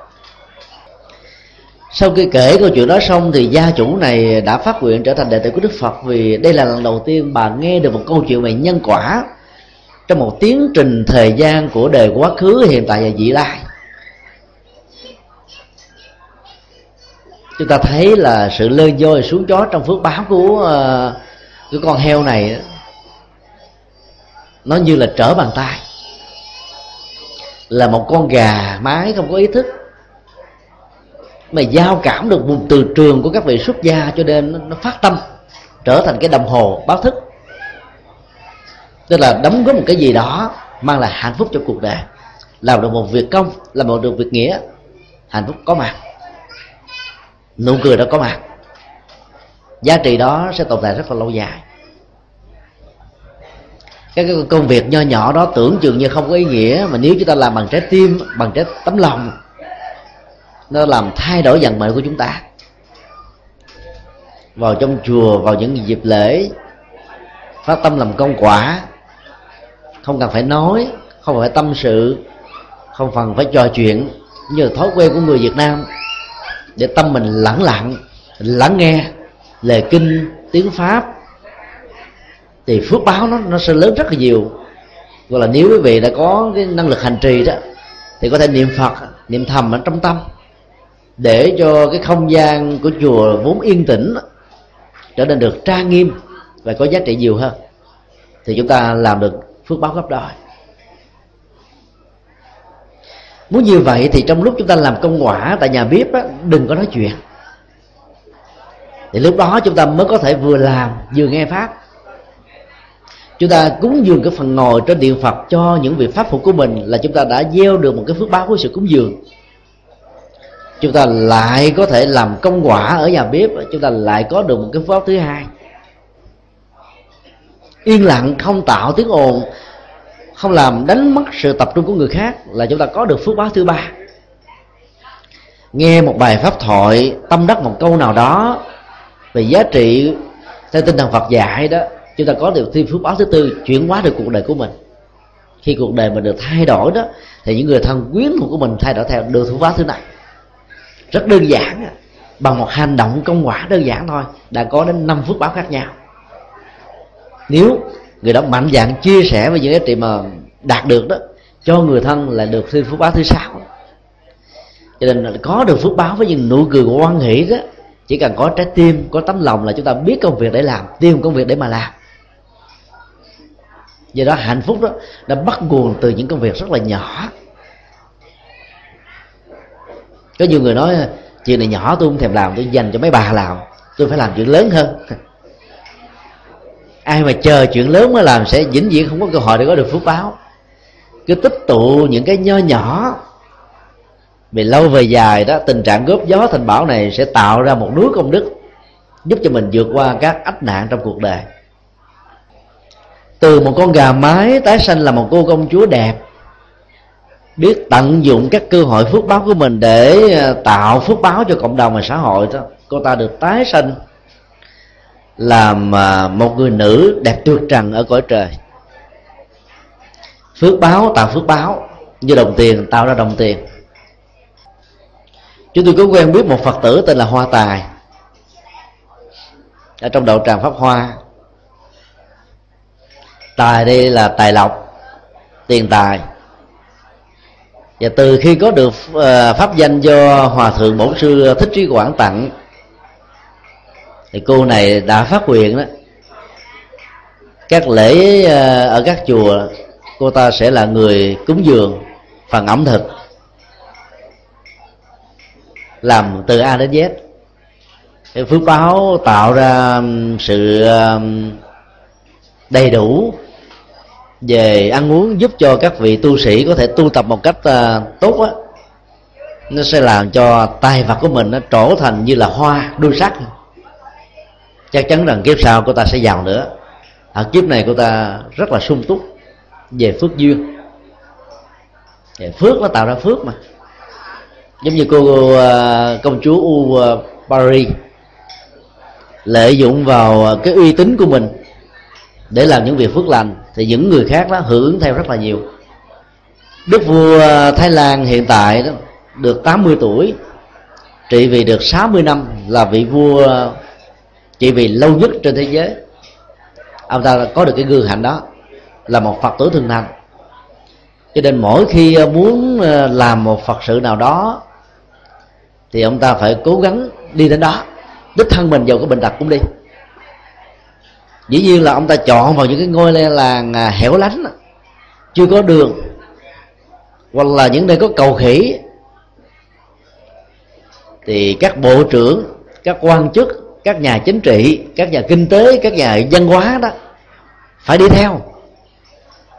sau khi kể câu chuyện đó xong thì gia chủ này đã phát nguyện trở thành đệ tử của đức phật vì đây là lần đầu tiên bà nghe được một câu chuyện về nhân quả trong một tiến trình thời gian của đời quá khứ hiện tại và vị lai. Chúng ta thấy là sự lên voi xuống chó trong phước báo của ờ, của cái con heo này nó như là trở bàn tay, là một con gà mái không có ý thức mà giao cảm được vùng từ trường của các vị xuất gia cho nên nó, nó phát tâm trở thành cái đồng hồ báo thức. Tức là đóng góp một cái gì đó mang lại hạnh phúc cho cuộc đời. Làm được một việc công làm một được việc nghĩa hạnh phúc có mặt. Nụ cười đó có mặt. Giá trị đó sẽ tồn tại rất là lâu dài. Cái công việc nho nhỏ đó tưởng chừng như không có ý nghĩa mà nếu chúng ta làm bằng trái tim bằng trái tấm lòng nó làm thay đổi vận mệnh của chúng ta. Vào trong chùa, vào những dịp lễ, phát tâm làm công quả, không cần phải nói, không phải tâm sự, không cần phải trò chuyện như thói quen của người việt nam. Để tâm mình lắng lặng, lắng nghe lời kinh, tiếng pháp, thì phước báo nó nó sẽ lớn rất là nhiều. Gọi là nếu quý vị đã có cái năng lực hành trì đó, thì có thể niệm phật, niệm thầm ở trong tâm để cho cái không gian của chùa vốn yên tĩnh trở nên được trang nghiêm và có giá trị nhiều hơn thì chúng ta làm được phước báo gấp đôi. Muốn như vậy thì trong lúc chúng ta làm công quả tại nhà bếp đó, đừng có nói chuyện. Thì lúc đó chúng ta mới có thể vừa làm vừa nghe pháp. Chúng ta cúng dường cái phần ngồi trên điện phật cho những vị pháp phục của mình là chúng ta đã gieo được một cái phước báo của sự cúng dường chúng ta lại có thể làm công quả ở nhà bếp, chúng ta lại có được một cái phước báo thứ hai. Yên lặng, không tạo tiếng ồn, không làm đánh mất sự tập trung của người khác là chúng ta có được phước báo thứ ba. Nghe một bài pháp thoại, tâm đắc một câu nào đó về giá trị theo tinh thần Phật dạy đó, chúng ta có được thêm phước báo thứ tư, chuyển hóa được cuộc đời của mình. Khi cuộc đời mình được thay đổi đó, thì những người thân quyến thuộc của mình thay đổi theo được phước báo thứ này rất đơn giản à. bằng một hành động công quả đơn giản thôi. Đã có đến năm phước báo khác nhau. Nếu người đó mạnh dạng chia sẻ với những giá trị mà đạt được đó, cho người thân là được thêm phước báo thứ sáu. Cho nên là có được phước báo với những nụ cười của quan hỷ đó, chỉ cần có trái tim, có tấm lòng là chúng ta biết công việc để làm, tìm công việc để mà làm. Do đó hạnh phúc đó, đã bắt nguồn từ những công việc rất là nhỏ có nhiều người nói, chuyện này nhỏ tôi không thèm làm, tôi dành cho mấy bà làm. Tôi phải làm chuyện lớn hơn. Ai mà chờ chuyện lớn mới làm sẽ vĩnh viễn không có cơ hội để có được phước báo. Cứ tích tụ những cái nho nhỏ. Vì lâu về dài đó, tình trạng góp gió thành bão này sẽ tạo ra một núi công đức, giúp cho mình vượt qua các ách nạn trong cuộc đời. Từ một con gà mái tái sanh là một cô công chúa đẹp biết tận dụng các cơ hội phước báo của mình để à, tạo phước báo cho cộng đồng và xã hội đó cô ta được tái sanh, làm à, một người nữ đẹp tuyệt trần ở cõi trời. Phước báo, tạo phước báo, như đồng tiền, tạo ra đồng tiền. Chúng tôi có quen biết một phật tử tên là hoa tài, ở trong đạo tràng pháp hoa. Tài đây là tài lộc, tiền tài và từ khi có được ờ, pháp danh do hòa thượng bổn sư thích trí quảng tặng, thì cô này đã phát nguyện đó. Các lễ ờ, ở các chùa, cô ta sẽ là người cúng dường phần ẩm thực, làm từ a đến z. Phước báo tạo ra sự đầy đủ về ăn uống giúp cho các vị tu sĩ có thể tu tập một cách uh, tốt á. Nó sẽ làm cho tài vật của mình nó trổ thành như là hoa đuôi sắc. Chắc chắn rằng kiếp sau cô ta sẽ giàu nữa. Ở kiếp này cô ta rất là sung túc về phước duyên. Về phước nó tạo ra phước mà. Giống như cô uh, công chúa u uh, Paris lợi dụng vào à, cái uy tín của mình để làm những việc phước lành, thì những người khác đó hưởng ứng theo rất là nhiều. Đức vua thái lan hiện tại đó được 80 tuổi, trị vì được 60 năm là vị vua trị vì lâu nhất trên thế giới. Ông ta có được cái gương hạnh đó, là một phật tử thường thành. Cho nên mỗi khi muốn ờ, làm một phật sự nào đó, thì ông ta phải cố gắng đi đến đó. Đích thân mình giàu có bệnh tật cũng đi dĩ nhiên là ông ta chọn vào những cái ngôi làng à, hẻo lánh chưa có đường. Hoặc là những nơi có cầu khỉ. Thì các bộ trưởng, các quan chức, các nhà chính trị, các nhà kinh tế, các nhà văn hóa đó phải đi theo.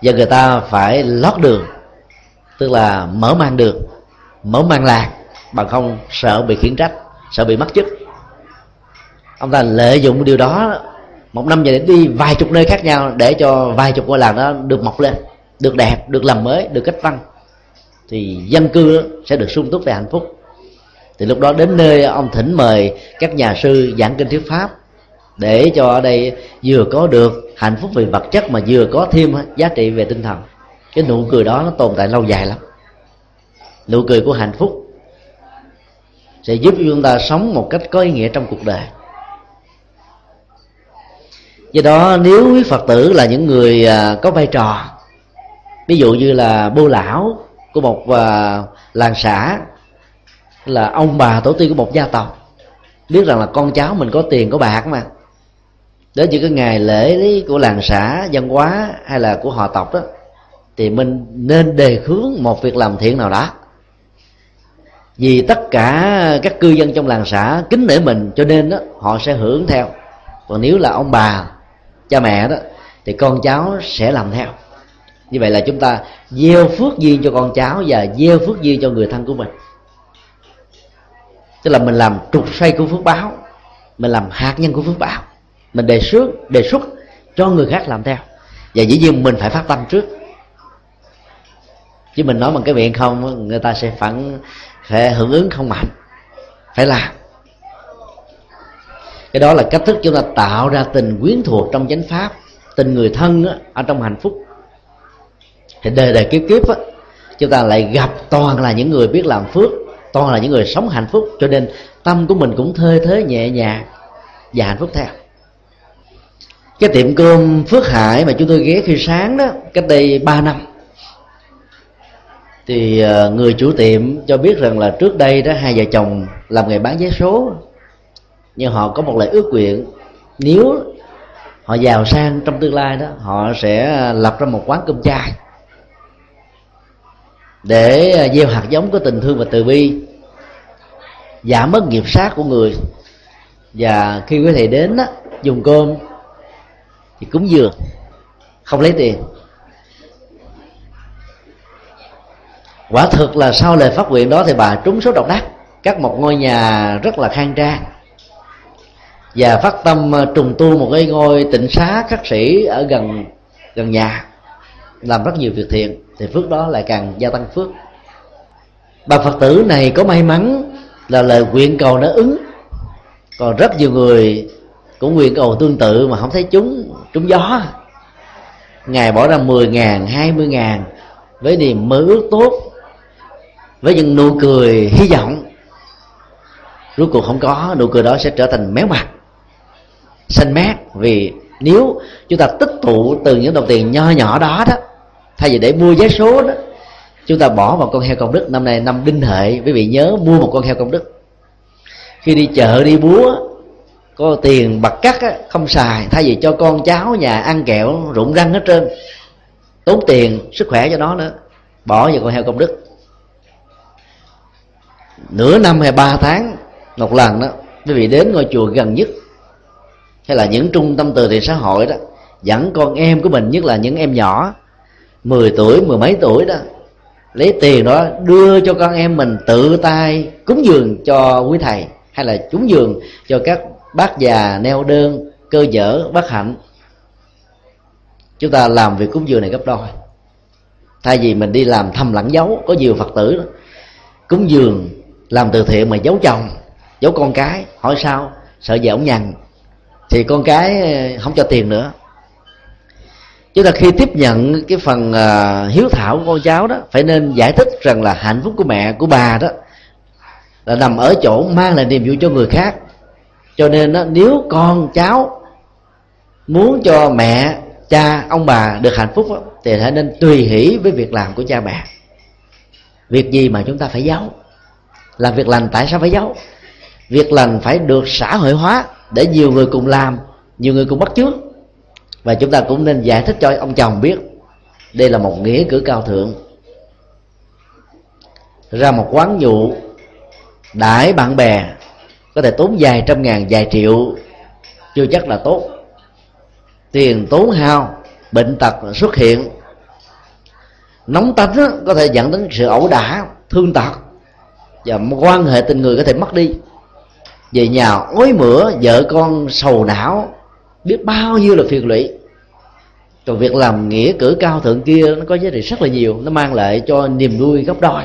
Và người ta phải lót đường, tức là mở mang đường, mở mang làng, bằng không sợ bị khiển trách, sợ bị mất chức. Ông ta lợi dụng điều đó một năm về để đi, vài chục nơi khác nhau để cho vài chục ngôi làng đó được mọc lên, được đẹp, được làm mới, được cách văn. Thì dân cư sẽ được sung túc về hạnh phúc. Thì lúc đó đến nơi, ông thỉnh mời các nhà sư giảng kinh thuyết pháp để cho ở đây vừa có được hạnh phúc về vật chất mà vừa có thêm giá trị về tinh thần. Cái nụ cười đó nó tồn tại lâu dài lắm. Nụ cười của hạnh phúc sẽ giúp chúng ta sống một cách có ý nghĩa trong cuộc đời do đó nếu quý phật tử là những người à, có vai trò ví dụ như là bô lão của một à, làng xã là ông bà tổ tiên của một gia tộc biết rằng là con cháu mình có tiền có bạc mà đến những cái ngày lễ của làng xã văn hóa hay là của họ tộc đó thì mình nên đề hướng một việc làm thiện nào đó. Vì tất cả các cư dân trong làng xã kính nể mình cho nên đó, họ sẽ hưởng theo. Còn nếu là ông bà cha mẹ đó, thì con cháu sẽ làm theo. Như vậy là chúng ta gieo phước duyên cho con cháu và gieo phước duyên cho người thân của mình. Tức là mình làm trục xoay của phước báo, mình làm hạt nhân của phước báo, mình đề xuất đề xuất cho người khác làm theo. Và dĩ nhiên mình phải phát tâm trước. Chứ mình nói bằng cái miệng không, người ta sẽ phản, sẽ hưởng ứng không mạnh. Phải làm cái đó là cách thức chúng ta tạo ra tình quyến thuộc trong chánh pháp. Tình người thân á, ở trong hạnh phúc. Thì đời đời kiếp kiếp á, chúng ta lại gặp toàn là những người biết làm phước toàn là những người sống hạnh phúc. Cho nên tâm của mình cũng thơi thế nhẹ nhàng và hạnh phúc theo. Cái tiệm cơm phước hải mà chúng tôi ghé khi sáng đó cách đây 3 năm thì ờ, người chủ tiệm cho biết rằng là trước đây đó hai vợ chồng làm nghề bán vé số nhưng họ có một lời ước nguyện. Nếu họ giàu sang trong tương lai đó họ sẽ lập ra một quán cơm chai để gieo hạt giống của tình thương và từ bi giảm mất nghiệp sát của người. Và khi quý thầy đến đó, dùng cơm thì cúng dường không lấy tiền. Quả thực là sau lời phát nguyện đó thì bà trúng số độc đắc. Cắt một ngôi nhà rất là khang trang và phát tâm ờ, trùng tu một cái ngôi tịnh xá khắc sĩ ở gần gần nhà. Làm rất nhiều việc thiện, thì phước đó lại càng gia tăng phước. Bà phật tử này có may mắn là lời nguyện cầu nó ứng. Còn rất nhiều người cũng nguyện cầu tương tự mà không thấy chúng trúng gió. Ngài bỏ ra 10 ngàn 20 ngàn với niềm mơ ước tốt, với những nụ cười hy vọng. Rốt cuộc không có, nụ cười đó sẽ trở thành méo mặt xanh mát. Vì nếu chúng ta tích tụ từ những đồng tiền nho nhỏ đó đó thay vì để mua vé số đó chúng ta bỏ vào con heo công đức. Năm nay năm đinh hợi quý vị nhớ mua một con heo công đức. Khi đi chợ đi búa có tiền bạc cắt á, không xài thay vì cho con cháu nhà ăn kẹo rụng răng hết trơn tốn tiền sức khỏe cho nó nữa bỏ vào con heo công đức. Nửa năm hay ba tháng một lần đó quý vị đến ngôi chùa gần nhất hay là những trung tâm từ thiện xã hội đó, dẫn con em của mình, nhất là những em nhỏ 10 tuổi, mười mấy tuổi đó, lấy tiền đó đưa cho con em mình tự tay cúng dường cho quý thầy, hay là cúng dường cho các bác già neo đơn, cơ dở bất hạnh. Chúng ta làm việc cúng dường này gấp đôi. Thay vì mình đi làm thầm lẫn giấu, có nhiều phật tử đó, cúng dường làm từ thiện mà giấu chồng, giấu con cái, hỏi sao, sợ vợ ông nhằn thì con cái ờ, không cho tiền nữa. Chúng ta khi tiếp nhận cái phần uh, hiếu thảo của con cháu đó phải nên giải thích rằng là hạnh phúc của mẹ của bà đó là nằm ở chỗ mang lại niềm vui cho người khác. Cho nên đó, nếu con cháu muốn cho mẹ cha ông bà được hạnh phúc đó, thì hãy nên tùy hỷ với việc làm của cha mẹ. Việc gì mà chúng ta phải giấu? Làm việc lành tại sao phải giấu? Việc lành phải được xã hội hóa để nhiều người cùng làm, nhiều người cùng bắt chước. Và chúng ta cũng nên giải thích cho ông chồng biết, đây là một nghĩa cử cao thượng. Ra một quán nhụ, đãi bạn bè, có thể tốn vài trăm ngàn, vài triệu, chưa chắc là tốt. Tiền tốn hao, bệnh tật xuất hiện. Nóng tánh có thể dẫn đến sự ẩu đả, thương tật. Và quan hệ tình người có thể mất đi về nhà ối mửa, vợ con sầu não. Biết bao nhiêu là phiền lụy. Còn việc làm nghĩa cử cao thượng kia, nó có giá trị rất là nhiều. Nó mang lại cho niềm vui gấp đôi.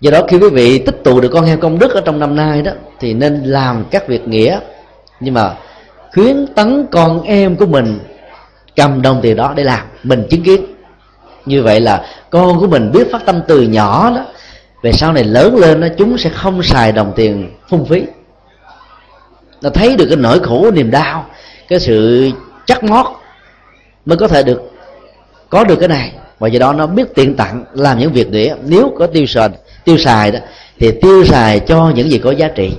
Do đó, khi quý vị tích tụ được con heo công đức ở trong năm nay đó, thì nên làm các việc nghĩa. Nhưng mà khuyến tấn con em của mình cầm đồng tiền đó để làm, mình chứng kiến. Như vậy là con của mình biết phát tâm từ nhỏ đó về sau này lớn lên nó chúng sẽ không xài đồng tiền phung phí. Nó thấy được cái nỗi khổ niềm đau, cái sự chắc mót mới có thể được, có được cái này. Và do đó nó biết tiện tặng, làm những việc nghĩa nếu có tiêu xài tiêu xài đó, thì tiêu xài cho những gì có giá trị.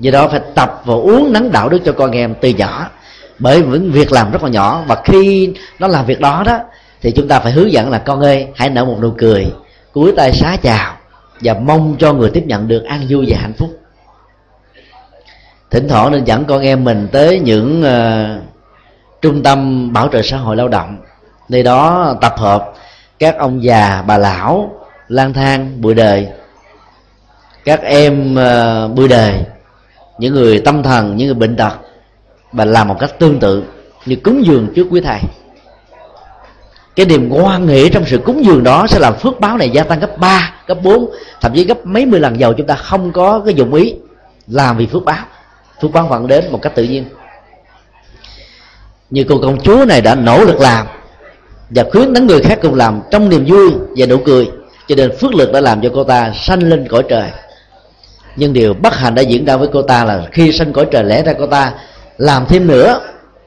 Do đó phải tập và uống nắng đạo đức cho con em từ nhỏ, bởi những việc làm rất là nhỏ. Và khi nó làm việc đó đó thì chúng ta phải hướng dẫn là con ơi hãy nở một nụ cười cúi tay xá chào và mong cho người tiếp nhận được an vui và hạnh phúc. Thỉnh thoảng nên dẫn con em mình tới những uh, trung tâm bảo trợ xã hội lao động. Nơi đó tập hợp các ông già bà lão lang thang bụi đời. Các em uh, bụi đời những người tâm thần những người bệnh tật và làm một cách tương tự như cúng dường trước quý thầy cái niềm ngoan nghĩ trong sự cúng dường đó sẽ làm phước báo này gia tăng gấp 3, gấp 4 thậm chí gấp mấy mươi lần giàu chúng ta không có cái dụng ý làm vì phước báo. Phước báo vẫn đến một cách tự nhiên. Như cô công chúa này đã nỗ lực làm và khuyến tấn người khác cùng làm trong niềm vui và nụ cười cho nên phước lực đã làm cho cô ta sanh lên cõi trời. Nhưng điều bất hạnh đã diễn ra với cô ta là khi sanh cõi trời lẽ ra cô ta làm thêm nữa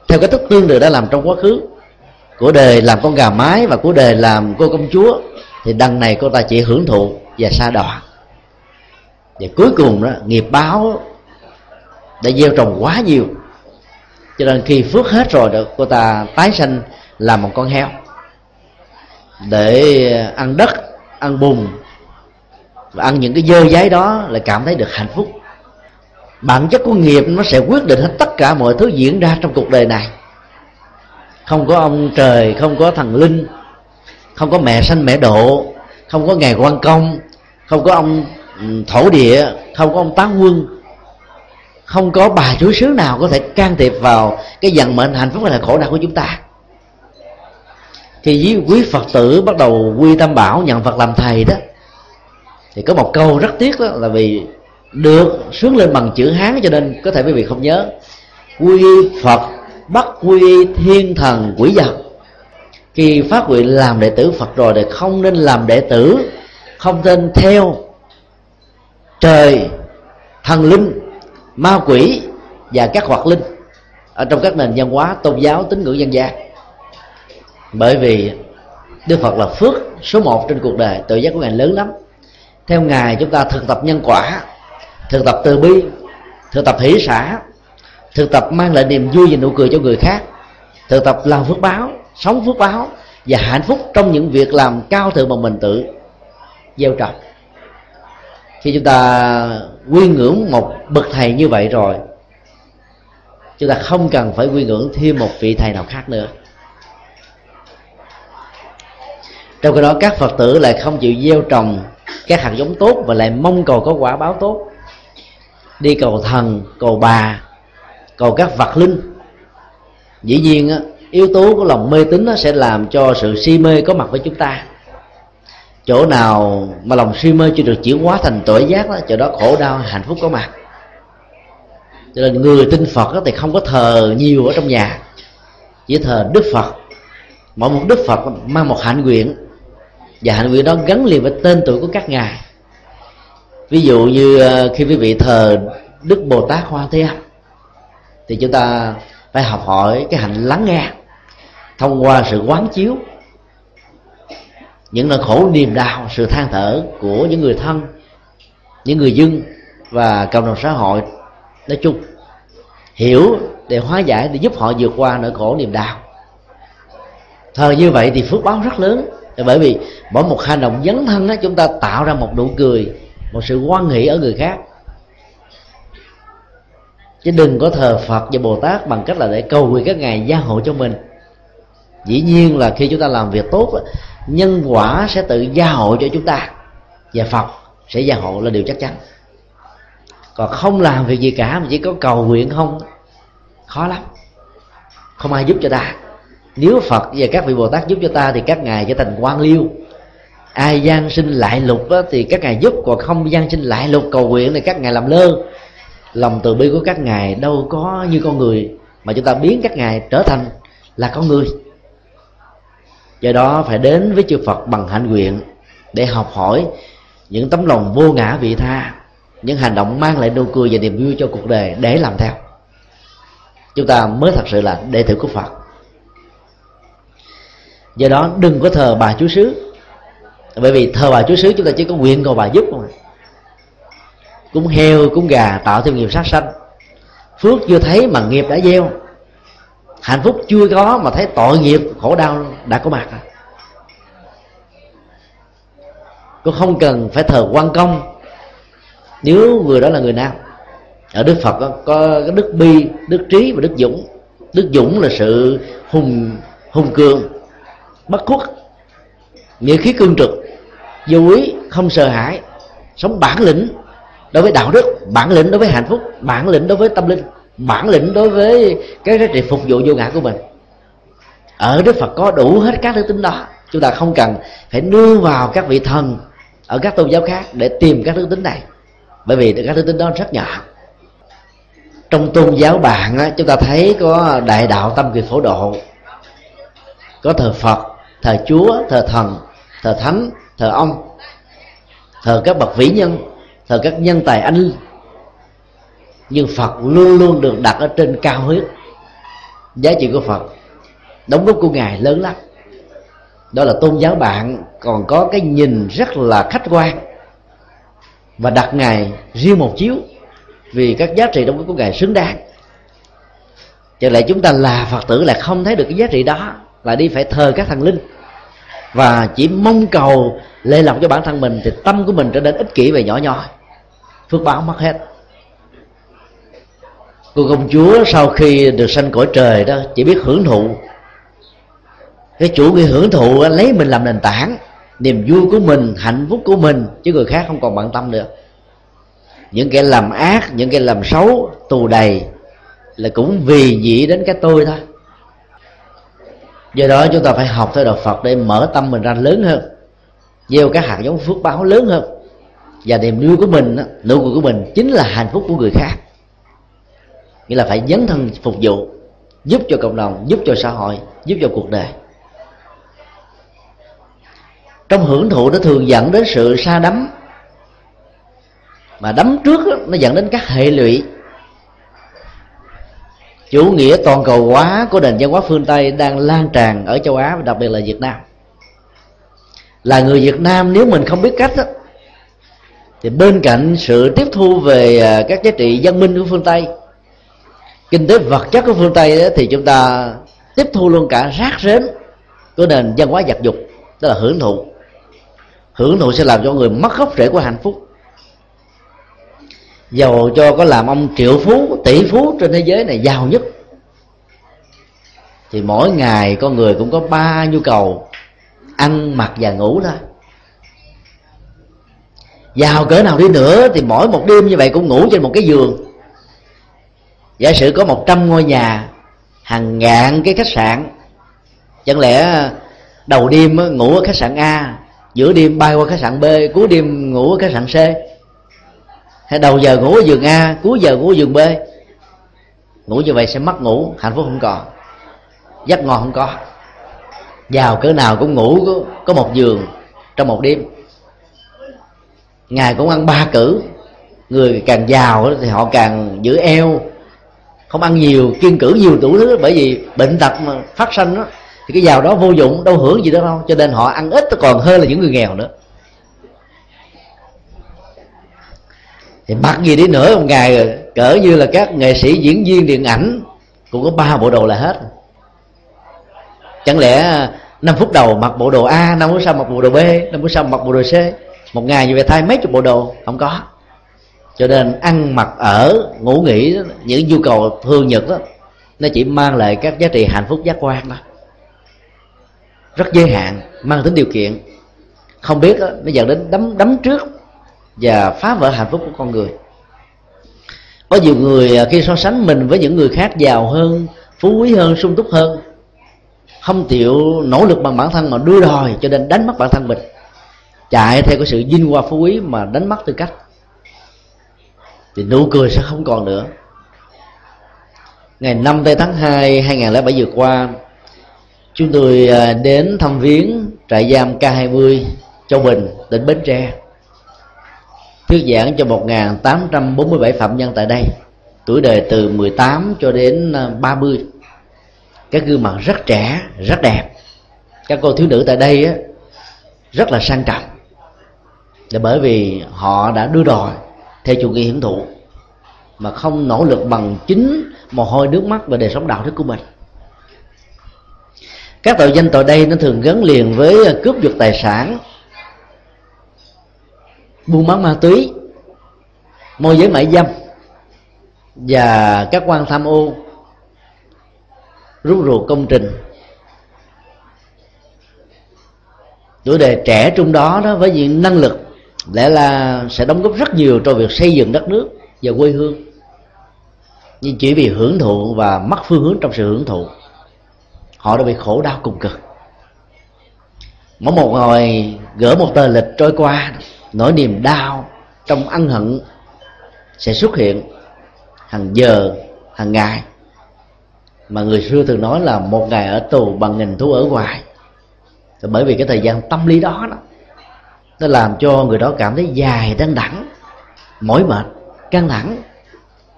theo cái thức tương tự đã làm trong quá khứ của đời làm con gà mái và của đời làm cô công chúa, thì đằng này cô ta chỉ hưởng thụ và xa đọa. Và cuối cùng đó, nghiệp báo đã gieo trồng quá nhiều. Cho nên khi phước hết rồi được cô ta tái sanh làm một con heo. Để ăn đất, ăn bùn và ăn những cái dơ giấy đó là cảm thấy được hạnh phúc. Bản chất của nghiệp nó sẽ quyết định hết tất cả mọi thứ diễn ra trong cuộc đời này không có ông trời, không có thần linh, không có mẹ sanh mẹ độ, không có ngày quan công, không có ông ừ, thổ địa, không có ông tán quân. Không có bà chúa sứ nào có thể can thiệp vào cái vận mệnh hạnh phúc hay là khổ đau của chúng ta. Thì với quý phật tử bắt đầu quy tâm bảo nhận phật làm thầy đó, thì có một câu rất tiếc đó là vì được xuống lên bằng chữ hán cho nên có thể quý vị không nhớ. Quy phật bắt quy thiên thần quỷ vật. Khi phát nguyện làm đệ tử phật rồi thì không nên làm đệ tử, không nên theo trời, thần linh, ma quỷ và các hoạt linh. Ở trong các nền văn hóa, tôn giáo, tín ngưỡng dân gian. Bởi vì đức phật là phước số một trên cuộc đời, tự giác của ngài lớn lắm. Theo ngài, chúng ta thực tập nhân quả, thực tập từ bi, thực tập hỷ xã thực tập mang lại niềm vui và nụ cười cho người khác. Thực tập làm phước báo, sống phước báo và hạnh phúc trong những việc làm cao thượng mà mình tự. Gieo trồng. Khi chúng ta quy ngưỡng một bậc thầy như vậy rồi, chúng ta không cần phải quy ngưỡng thêm một vị thầy nào khác nữa. Trong khi đó, các phật tử lại không chịu gieo trồng các hạt giống tốt và lại mong cầu có quả báo tốt. Đi cầu thần, cầu bà cầu các vật linh. Dĩ nhiên yếu tố của lòng mê tín sẽ làm cho sự si mê có mặt với chúng ta. Chỗ nào mà lòng si mê chưa được chuyển hóa thành tội giác đó, chỗ đó khổ đau hạnh phúc có mặt. Cho nên người tin phật thì không có thờ nhiều ở trong nhà. Chỉ thờ đức phật. Mỗi một đức phật mang một hạnh nguyện. Và hạnh nguyện đó gắn liền với tên tuổi của các ngài. Ví dụ như ờ, khi quý vị thờ đức bồ tát hoa thế âm thì chúng ta phải học hỏi cái hạnh lắng nghe thông qua sự quán chiếu những nỗi khổ niềm đau sự than thở của những người thân những người dân và cộng đồng xã hội nói chung. Hiểu để hóa giải để giúp họ vượt qua nỗi khổ niềm đau. Thờ như vậy thì phước báo rất lớn. Bởi vì mỗi một hành động dấn thân đó, chúng ta tạo ra một nụ cười một sự quan hỷ ở người khác chứ đừng có thờ phật và bồ tát bằng cách là để cầu nguyện các ngài gia hộ cho mình. Dĩ nhiên là khi chúng ta làm việc tốt nhân quả sẽ tự gia hộ cho chúng ta và phật sẽ gia hộ là điều chắc chắn. Còn không làm việc gì cả mà chỉ có cầu nguyện không khó lắm. Không ai giúp cho ta. Nếu phật và các vị bồ tát giúp cho ta thì các ngài trở thành quan liêu. Ai gian sinh lại lục đó, thì các ngài giúp còn không gian sinh lại lục cầu nguyện thì các ngài làm lơ lòng từ bi của các ngài đâu có như con người, mà chúng ta biến các ngài trở thành là con người. Do đó phải đến với chư phật bằng hạnh nguyện để học hỏi những tấm lòng vô ngã vị tha, những hành động mang lại nụ cười và niềm vui cho cuộc đời để làm theo. Chúng ta mới thật sự là đệ tử của phật. Do đó đừng có thờ bà chúa xứ bởi vì thờ bà chúa xứ chúng ta chỉ có nguyện cầu bà giúp thôi cúng heo cúng gà tạo thêm nghiệp sát sanh. Phước chưa thấy mà nghiệp đã gieo. Hạnh phúc chưa có mà thấy tội nghiệp khổ đau đã có mặt. Cô không cần phải thờ quan công. Nếu người đó là người nam. Ở đức phật có, có đức bi đức trí và đức dũng. Đức dũng là sự hùng hùng cường bất khuất nghĩa khí cương trực vô ý không sợ hãi sống bản lĩnh đối với đạo đức bản lĩnh đối với hạnh phúc bản lĩnh đối với tâm linh bản lĩnh đối với cái giá trị phục vụ vô ngã của mình. Ở đức phật có đủ hết các đức tính đó. Chúng ta không cần phải nương vào các vị thần ở các tôn giáo khác để tìm các đức tính này. Bởi vì các đức tính đó rất nhỏ. Trong tôn giáo bạn á, chúng ta thấy có đại đạo tâm kỳ phổ độ có thờ phật thờ chúa thờ thần thờ thánh thờ ông thờ các bậc vĩ nhân thờ các nhân tài anh linh. Nhưng phật luôn luôn được đặt ở trên cao huyết. Giá trị của phật, đóng góp của ngài lớn lắm. Đó là tôn giáo bạn còn có cái nhìn rất là khách quan. Và đặt ngài riêng một chiếu vì các giá trị đóng góp của ngài xứng đáng. Cho lại chúng ta là phật tử là không thấy được cái giá trị đó là đi phải thờ các thần linh? Và chỉ mong cầu lệ lọc cho bản thân mình thì tâm của mình trở nên ích kỷ và nhỏ nhoi. Phước báo mất hết. Cô công chúa sau khi được sanh cõi trời đó chỉ biết hưởng thụ. Cái chủ nghĩa hưởng thụ lấy mình làm nền tảng. Niềm vui của mình, hạnh phúc của mình, chứ người khác không còn bận tâm nữa. những kẻ làm ác, những kẻ làm xấu, tù đầy là cũng vì nghĩ đến cái tôi thôi do đó chúng ta phải học theo đạo phật để mở tâm mình ra lớn hơn, gieo các hạt giống phước báo lớn hơn. Và niềm vui của mình nụ cười của mình chính là hạnh phúc của người khác. Nghĩa là phải dấn thân phục vụ, giúp cho cộng đồng, giúp cho xã hội, giúp cho cuộc đời. Trong hưởng thụ nó thường dẫn đến sự sa đắm. Mà đắm trước nó dẫn đến các hệ lụy chủ nghĩa toàn cầu hóa của nền văn hóa phương tây đang lan tràn ở châu á và đặc biệt là việt nam. Là người việt nam nếu mình không biết cách đó, thì bên cạnh sự tiếp thu về à, các giá trị văn minh của phương tây kinh tế vật chất của phương tây đó, thì chúng ta tiếp thu luôn cả rác rến của nền văn hóa vật dục tức là hưởng thụ. Hưởng thụ sẽ làm cho người mất gốc rễ của hạnh phúc dầu cho có làm ông triệu phú, tỷ phú trên thế giới này giàu nhất. Thì mỗi ngày con người cũng có ba nhu cầu, ăn, mặc và ngủ thôi giàu cỡ nào đi nữa thì mỗi một đêm như vậy cũng ngủ trên một cái giường. Giả sử có một trăm ngôi nhà, hàng ngàn cái khách sạn, chẳng lẽ đầu đêm ngủ ở khách sạn A, giữa đêm bay qua khách sạn B, cuối đêm ngủ ở khách sạn C? Hay đầu giờ ngủ ở giường A cuối giờ ngủ ở giường B. Ngủ như vậy sẽ mất ngủ hạnh phúc không còn. Giấc ngon không có. Giàu cỡ nào cũng ngủ có, có một giường trong một đêm. Ngày cũng ăn ba cử. Người càng giàu thì họ càng giữ eo. Không ăn nhiều kiên cử nhiều đủ thứ bởi vì bệnh tật mà phát sinh đó thì cái giàu đó vô dụng đâu hưởng gì đó đâu. Cho nên họ ăn ít còn hơn là những người nghèo nữa. Thì mặc gì đi nữa một ngày cỡ như là các nghệ sĩ diễn viên điện ảnh cũng có ba bộ đồ là hết. Chẳng lẽ 5 phút đầu mặc bộ đồ A, 5 phút sau mặc bộ đồ B, 5 phút sau mặc bộ đồ C? Một ngày như vậy thay mấy chục bộ đồ, không có. Cho nên ăn mặc ở, ngủ nghỉ, những nhu cầu thường nhật đó Nó chỉ mang lại các giá trị hạnh phúc giác quan đó Rất giới hạn, mang tính điều kiện. Không biết đó, nó dẫn đến đấm đấm trước. Và phá vỡ hạnh phúc của con người. Có nhiều người à, khi so sánh mình với những người khác giàu hơn, phú quý hơn, sung túc hơn không chịu nỗ lực bằng bản thân mà đua đòi cho nên đánh mất bản thân mình. Chạy theo cái sự vinh hoa phú quý mà đánh mất tư cách. Thì nụ cười sẽ không còn nữa. Ngày 5 tây tháng 2 2007 vừa qua chúng tôi à, đến thăm viếng trại giam K20 Châu Bình tỉnh Bến Tre thuyết giảng cho 1847 phạm nhân tại đây. Tuổi đời từ 18 cho đến 30 à, các gương mặt rất trẻ rất đẹp. Các cô thiếu nữ tại đây á, rất là sang trọng. Là bởi vì họ đã đưa đòi theo chủ nghĩa hiển thụ mà không nỗ lực bằng chính mồ hôi nước mắt và đời sống đạo đức của mình. Các tội danh tội đây nó thường gắn liền với ờ, cướp giật tài sản buôn bán ma túy, môi giới mại dâm và các quan tham ô rút ruột công trình. Tuổi đời trẻ trong đó đó với những năng lực lẽ là sẽ đóng góp rất nhiều cho việc xây dựng đất nước và quê hương. Nhưng chỉ vì hưởng thụ và mất phương hướng trong sự hưởng thụ, họ đã bị khổ đau cùng cực. Mỗi một ngày gỡ một tờ lịch trôi qua nỗi niềm đau trong ân hận sẽ xuất hiện hàng giờ, hàng ngày. Mà người xưa thường nói là một ngày ở tù bằng nghìn thú ở ngoài. Thì bởi vì cái thời gian tâm lý đó đó, nó làm cho người đó cảm thấy dài đang đẳng mỏi mệt, căng thẳng,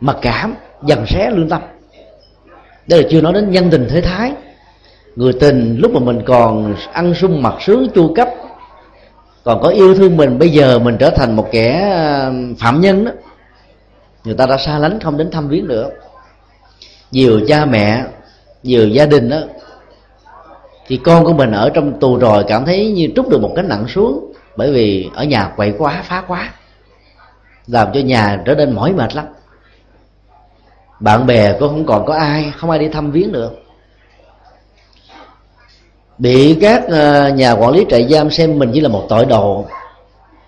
mặc cảm dần xé lương tâm. Đây là chưa nói đến nhân tình thế thái. Người tình lúc mà mình còn ăn sung mặc sướng, chu cấp còn có yêu thương mình, bây giờ mình trở thành một kẻ ờ, phạm nhân đó, người ta đã xa lánh, không đến thăm viếng nữa nhiều cha mẹ, nhiều gia đình đó, thì con của mình ở trong tù rồi cảm thấy như trút được một cái nặng xuống, bởi vì ở nhà quậy quá, phá quá, làm cho nhà trở nên mỏi mệt lắm. Bạn bè cũng không còn có ai, không ai đi thăm viếng được bị các ờ, nhà quản lý trại giam xem mình chỉ là một tội đồ.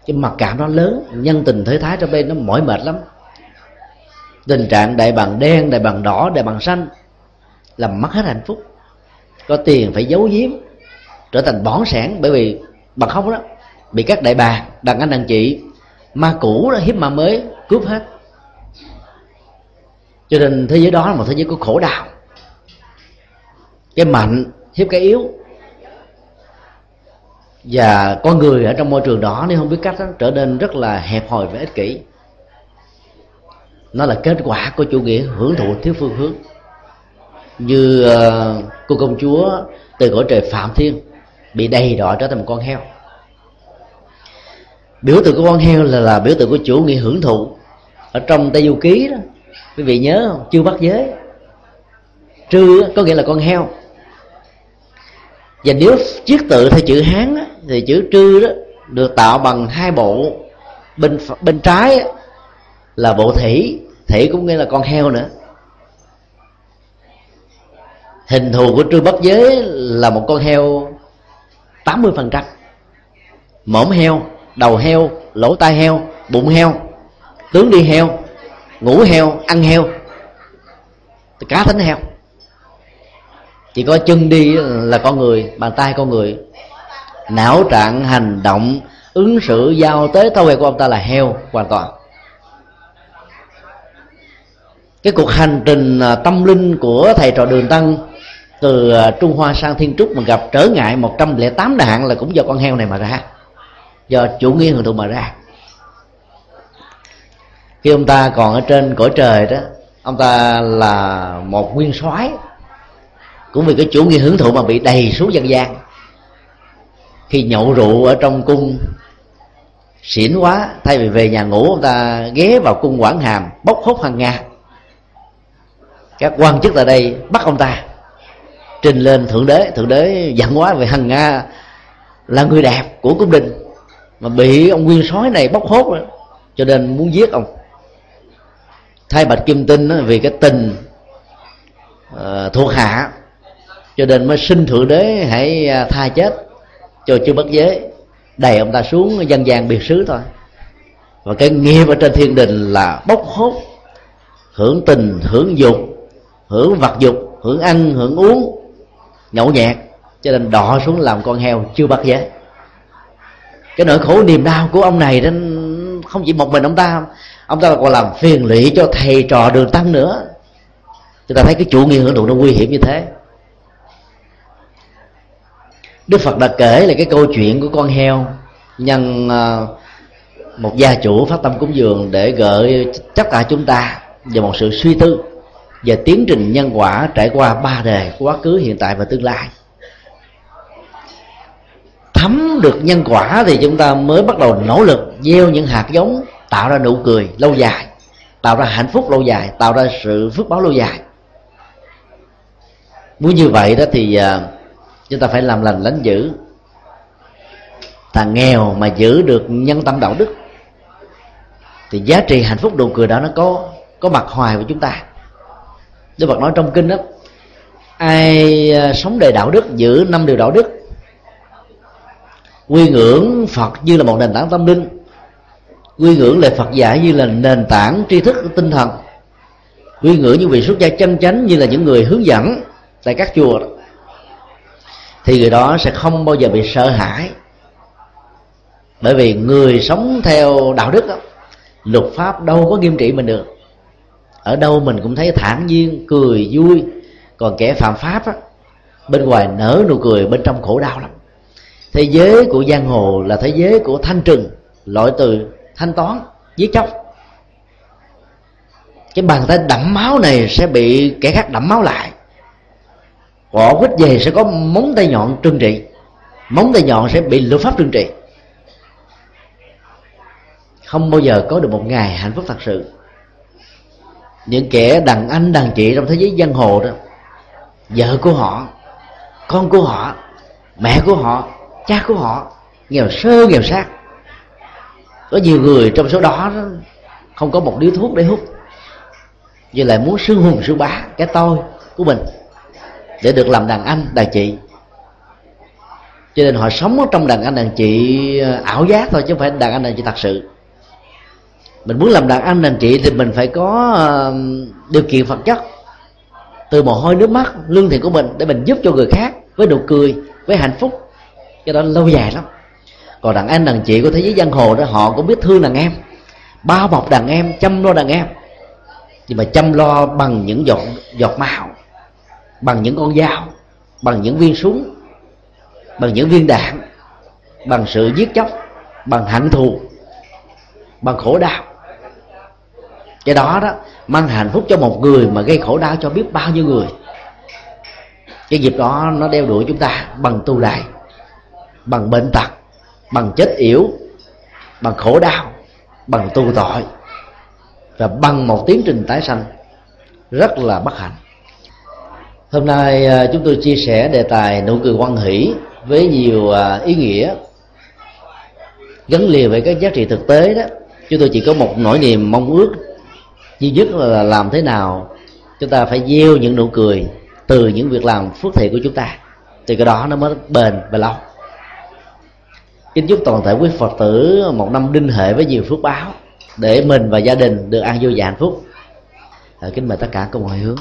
Cái mặc cảm nó lớn, nhân tình thế thái trong bên nó mỏi mệt lắm. Tình trạng đại bằng đen, đại bằng đỏ, đại bằng xanh làm mất hết hạnh phúc. Có tiền phải giấu giếm, trở thành bỏn sản bởi vì bằng không đó, bị các đại bà đàn anh đàn chị, ma cũ đó, hiếp ma mới, cướp hết. Cho nên thế giới đó là một thế giới của khổ đau. Cái mạnh hiếp cái yếu và con người ở trong môi trường đó nếu không biết cách đó, trở nên rất là hẹp hòi và ích kỷ. Nó là kết quả của chủ nghĩa hưởng thụ thiếu phương hướng. Như uh, cô công chúa từ cõi trời phạm thiên bị đầy đọa trở thành một con heo. Biểu tượng của con heo là, là biểu tượng của chủ nghĩa hưởng thụ. Ở trong tây du ký đó quý vị nhớ không? Chưa bắt giới. Trư có nghĩa là con heo. Và nếu chiếc tự theo chữ hán á thì chữ trư đó được tạo bằng hai bộ. Bên bên trái là bộ thủy thủy cũng nghĩa là con heo nữa. Hình thù của trư bất giới là một con heo 80% phần trăm. Mõm heo, đầu heo, lỗ tai heo, bụng heo, tướng đi heo, ngủ heo, ăn heo cá thánh heo. Chỉ có chân đi là con người, bàn tay con người não trạng hành động ứng xử giao tế thói quen của ông ta là heo, hoàn toàn. Cái cuộc hành trình à, tâm linh của thầy trò đường tăng từ à, trung hoa sang thiên trúc mà gặp trở ngại 108 nạn là cũng do con heo này mà ra, do chủ nghĩa hưởng thụ mà ra. Khi ông ta còn ở trên cõi trời đó, ông ta là một nguyên soái, cũng vì cái chủ nghĩa hưởng thụ mà bị đầy xuống dân gian khi nhậu rượu ở trong cung xỉn quá thay vì về nhà ngủ ông ta ghé vào cung quảng hàm bốc hốt hàng nga các quan chức tại đây bắt ông ta trình lên thượng đế. Thượng đế giận quá về hằng nga là người đẹp của cung đình mà bị ông nguyên soái này bóc hốt rồi cho nên muốn giết ông. Thay bạch kim tinh vì cái tình uh, thuộc hạ cho nên mới xin thượng đế hãy à, tha chết cho chưa bất giới, đẩy ông ta xuống dân gian biệt xứ thôi. Và cái nghiệp ở trên thiên đình là bốc hốt, hưởng tình, hưởng dục, hưởng vật dục, hưởng ăn, hưởng uống, nhậu nhẹt. Cho nên đọ xuống làm con heo chưa bắt giới. Cái nỗi khổ niềm đau của ông này nên không chỉ một mình ông ta ông ta còn làm phiền lụy cho thầy trò đường tăng nữa. Chúng ta thấy cái chủ nghĩa hưởng thụ nó nguy hiểm như thế đức phật đã kể là cái câu chuyện của con heo nhân à, một gia chủ phát tâm cúng dường để gợi tất cả chúng ta về một sự suy tư về tiến trình nhân quả trải qua ba đề quá khứ, hiện tại và tương lai. Thấm được nhân quả thì chúng ta mới bắt đầu nỗ lực gieo những hạt giống tạo ra nụ cười lâu dài, tạo ra hạnh phúc lâu dài, tạo ra sự phước báo lâu dài. Muốn như vậy đó thì à, chúng ta phải làm lành lánh dữ ta nghèo mà giữ được nhân tâm đạo đức, thì giá trị hạnh phúc nụ cười đó nó có có mặt hoài với chúng ta. Đức Phật nói trong kinh đó, ai à, sống đời đạo đức, giữ năm điều đạo đức, quy ngưỡng Phật như là một nền tảng tâm linh, quy ngưỡng lời Phật dạy như là nền tảng tri thức, tinh thần, quy ngưỡng những vị xuất gia chân chánh như là những người hướng dẫn tại các chùa đó thì người đó sẽ không bao giờ bị sợ hãi. Bởi vì người sống theo đạo đức đó, luật pháp đâu có nghiêm trị mình được. Ở đâu mình cũng thấy thản nhiên cười vui. Còn kẻ phạm pháp á, bên ngoài nở nụ cười bên trong khổ đau lắm. Thế giới của giang hồ là thế giới của thanh trừng loại từ thanh toán giết chóc. Cái bàn tay đẫm máu này sẽ bị kẻ khác đẫm máu lại quả quýt về sẽ có móng tay nhọn trừng trị. Móng tay nhọn sẽ bị luật pháp trừng trị. Không bao giờ có được một ngày hạnh phúc thật sự. Những kẻ đàn anh, đàn chị trong thế giới giang hồ đó, vợ của họ, con của họ, mẹ của họ, cha của họ, nghèo sơ, nghèo sát. Có nhiều người trong số đó không có một điếu thuốc để hút. Như lại muốn sương hùng sương bá, cái tôi của mình để được làm đàn anh, đàn chị. Cho nên họ sống trong đàn anh, đàn chị ờ, ảo giác thôi, chứ không phải đàn anh, đàn chị thật sự. Mình muốn làm đàn anh, đàn chị thì mình phải có ờ, điều kiện vật chất. Từ mồ hôi, nước mắt, lương thiện của mình để mình giúp cho người khác với nụ cười, với hạnh phúc. Cái đó lâu dài lắm. Còn đàn anh, đàn chị của thế giới giang hồ đó, họ cũng biết thương đàn em, bao bọc đàn em, chăm lo đàn em. Nhưng mà chăm lo bằng những giọt giọt máu bằng những con dao, bằng những viên súng, bằng những viên đạn, bằng sự giết chóc, bằng hạnh thù, bằng khổ đau. Cái đó đó, mang hạnh phúc cho một người mà gây khổ đau cho biết bao nhiêu người. Cái dịp đó nó đeo đuổi chúng ta bằng tu đài bằng bệnh tật, bằng chết yểu, bằng khổ đau, bằng tu tội và bằng một tiến trình tái sanh rất là bất hạnh hôm nay à, chúng tôi chia sẻ đề tài nụ cười quan hỷ với nhiều à, ý nghĩa gắn liền với các giá trị thực tế đó. Chúng tôi chỉ có một nỗi niềm mong ước duy nhất là làm thế nào chúng ta phải gieo những nụ cười từ những việc làm phước thiện của chúng ta. Thì cái đó nó mới bền và lâu. Kính chúc toàn thể quý phật tử một năm đinh hệ với nhiều phước báo để mình và gia đình được an vui và hạnh phúc. À, kính mời tất cả cùng hồi hướng.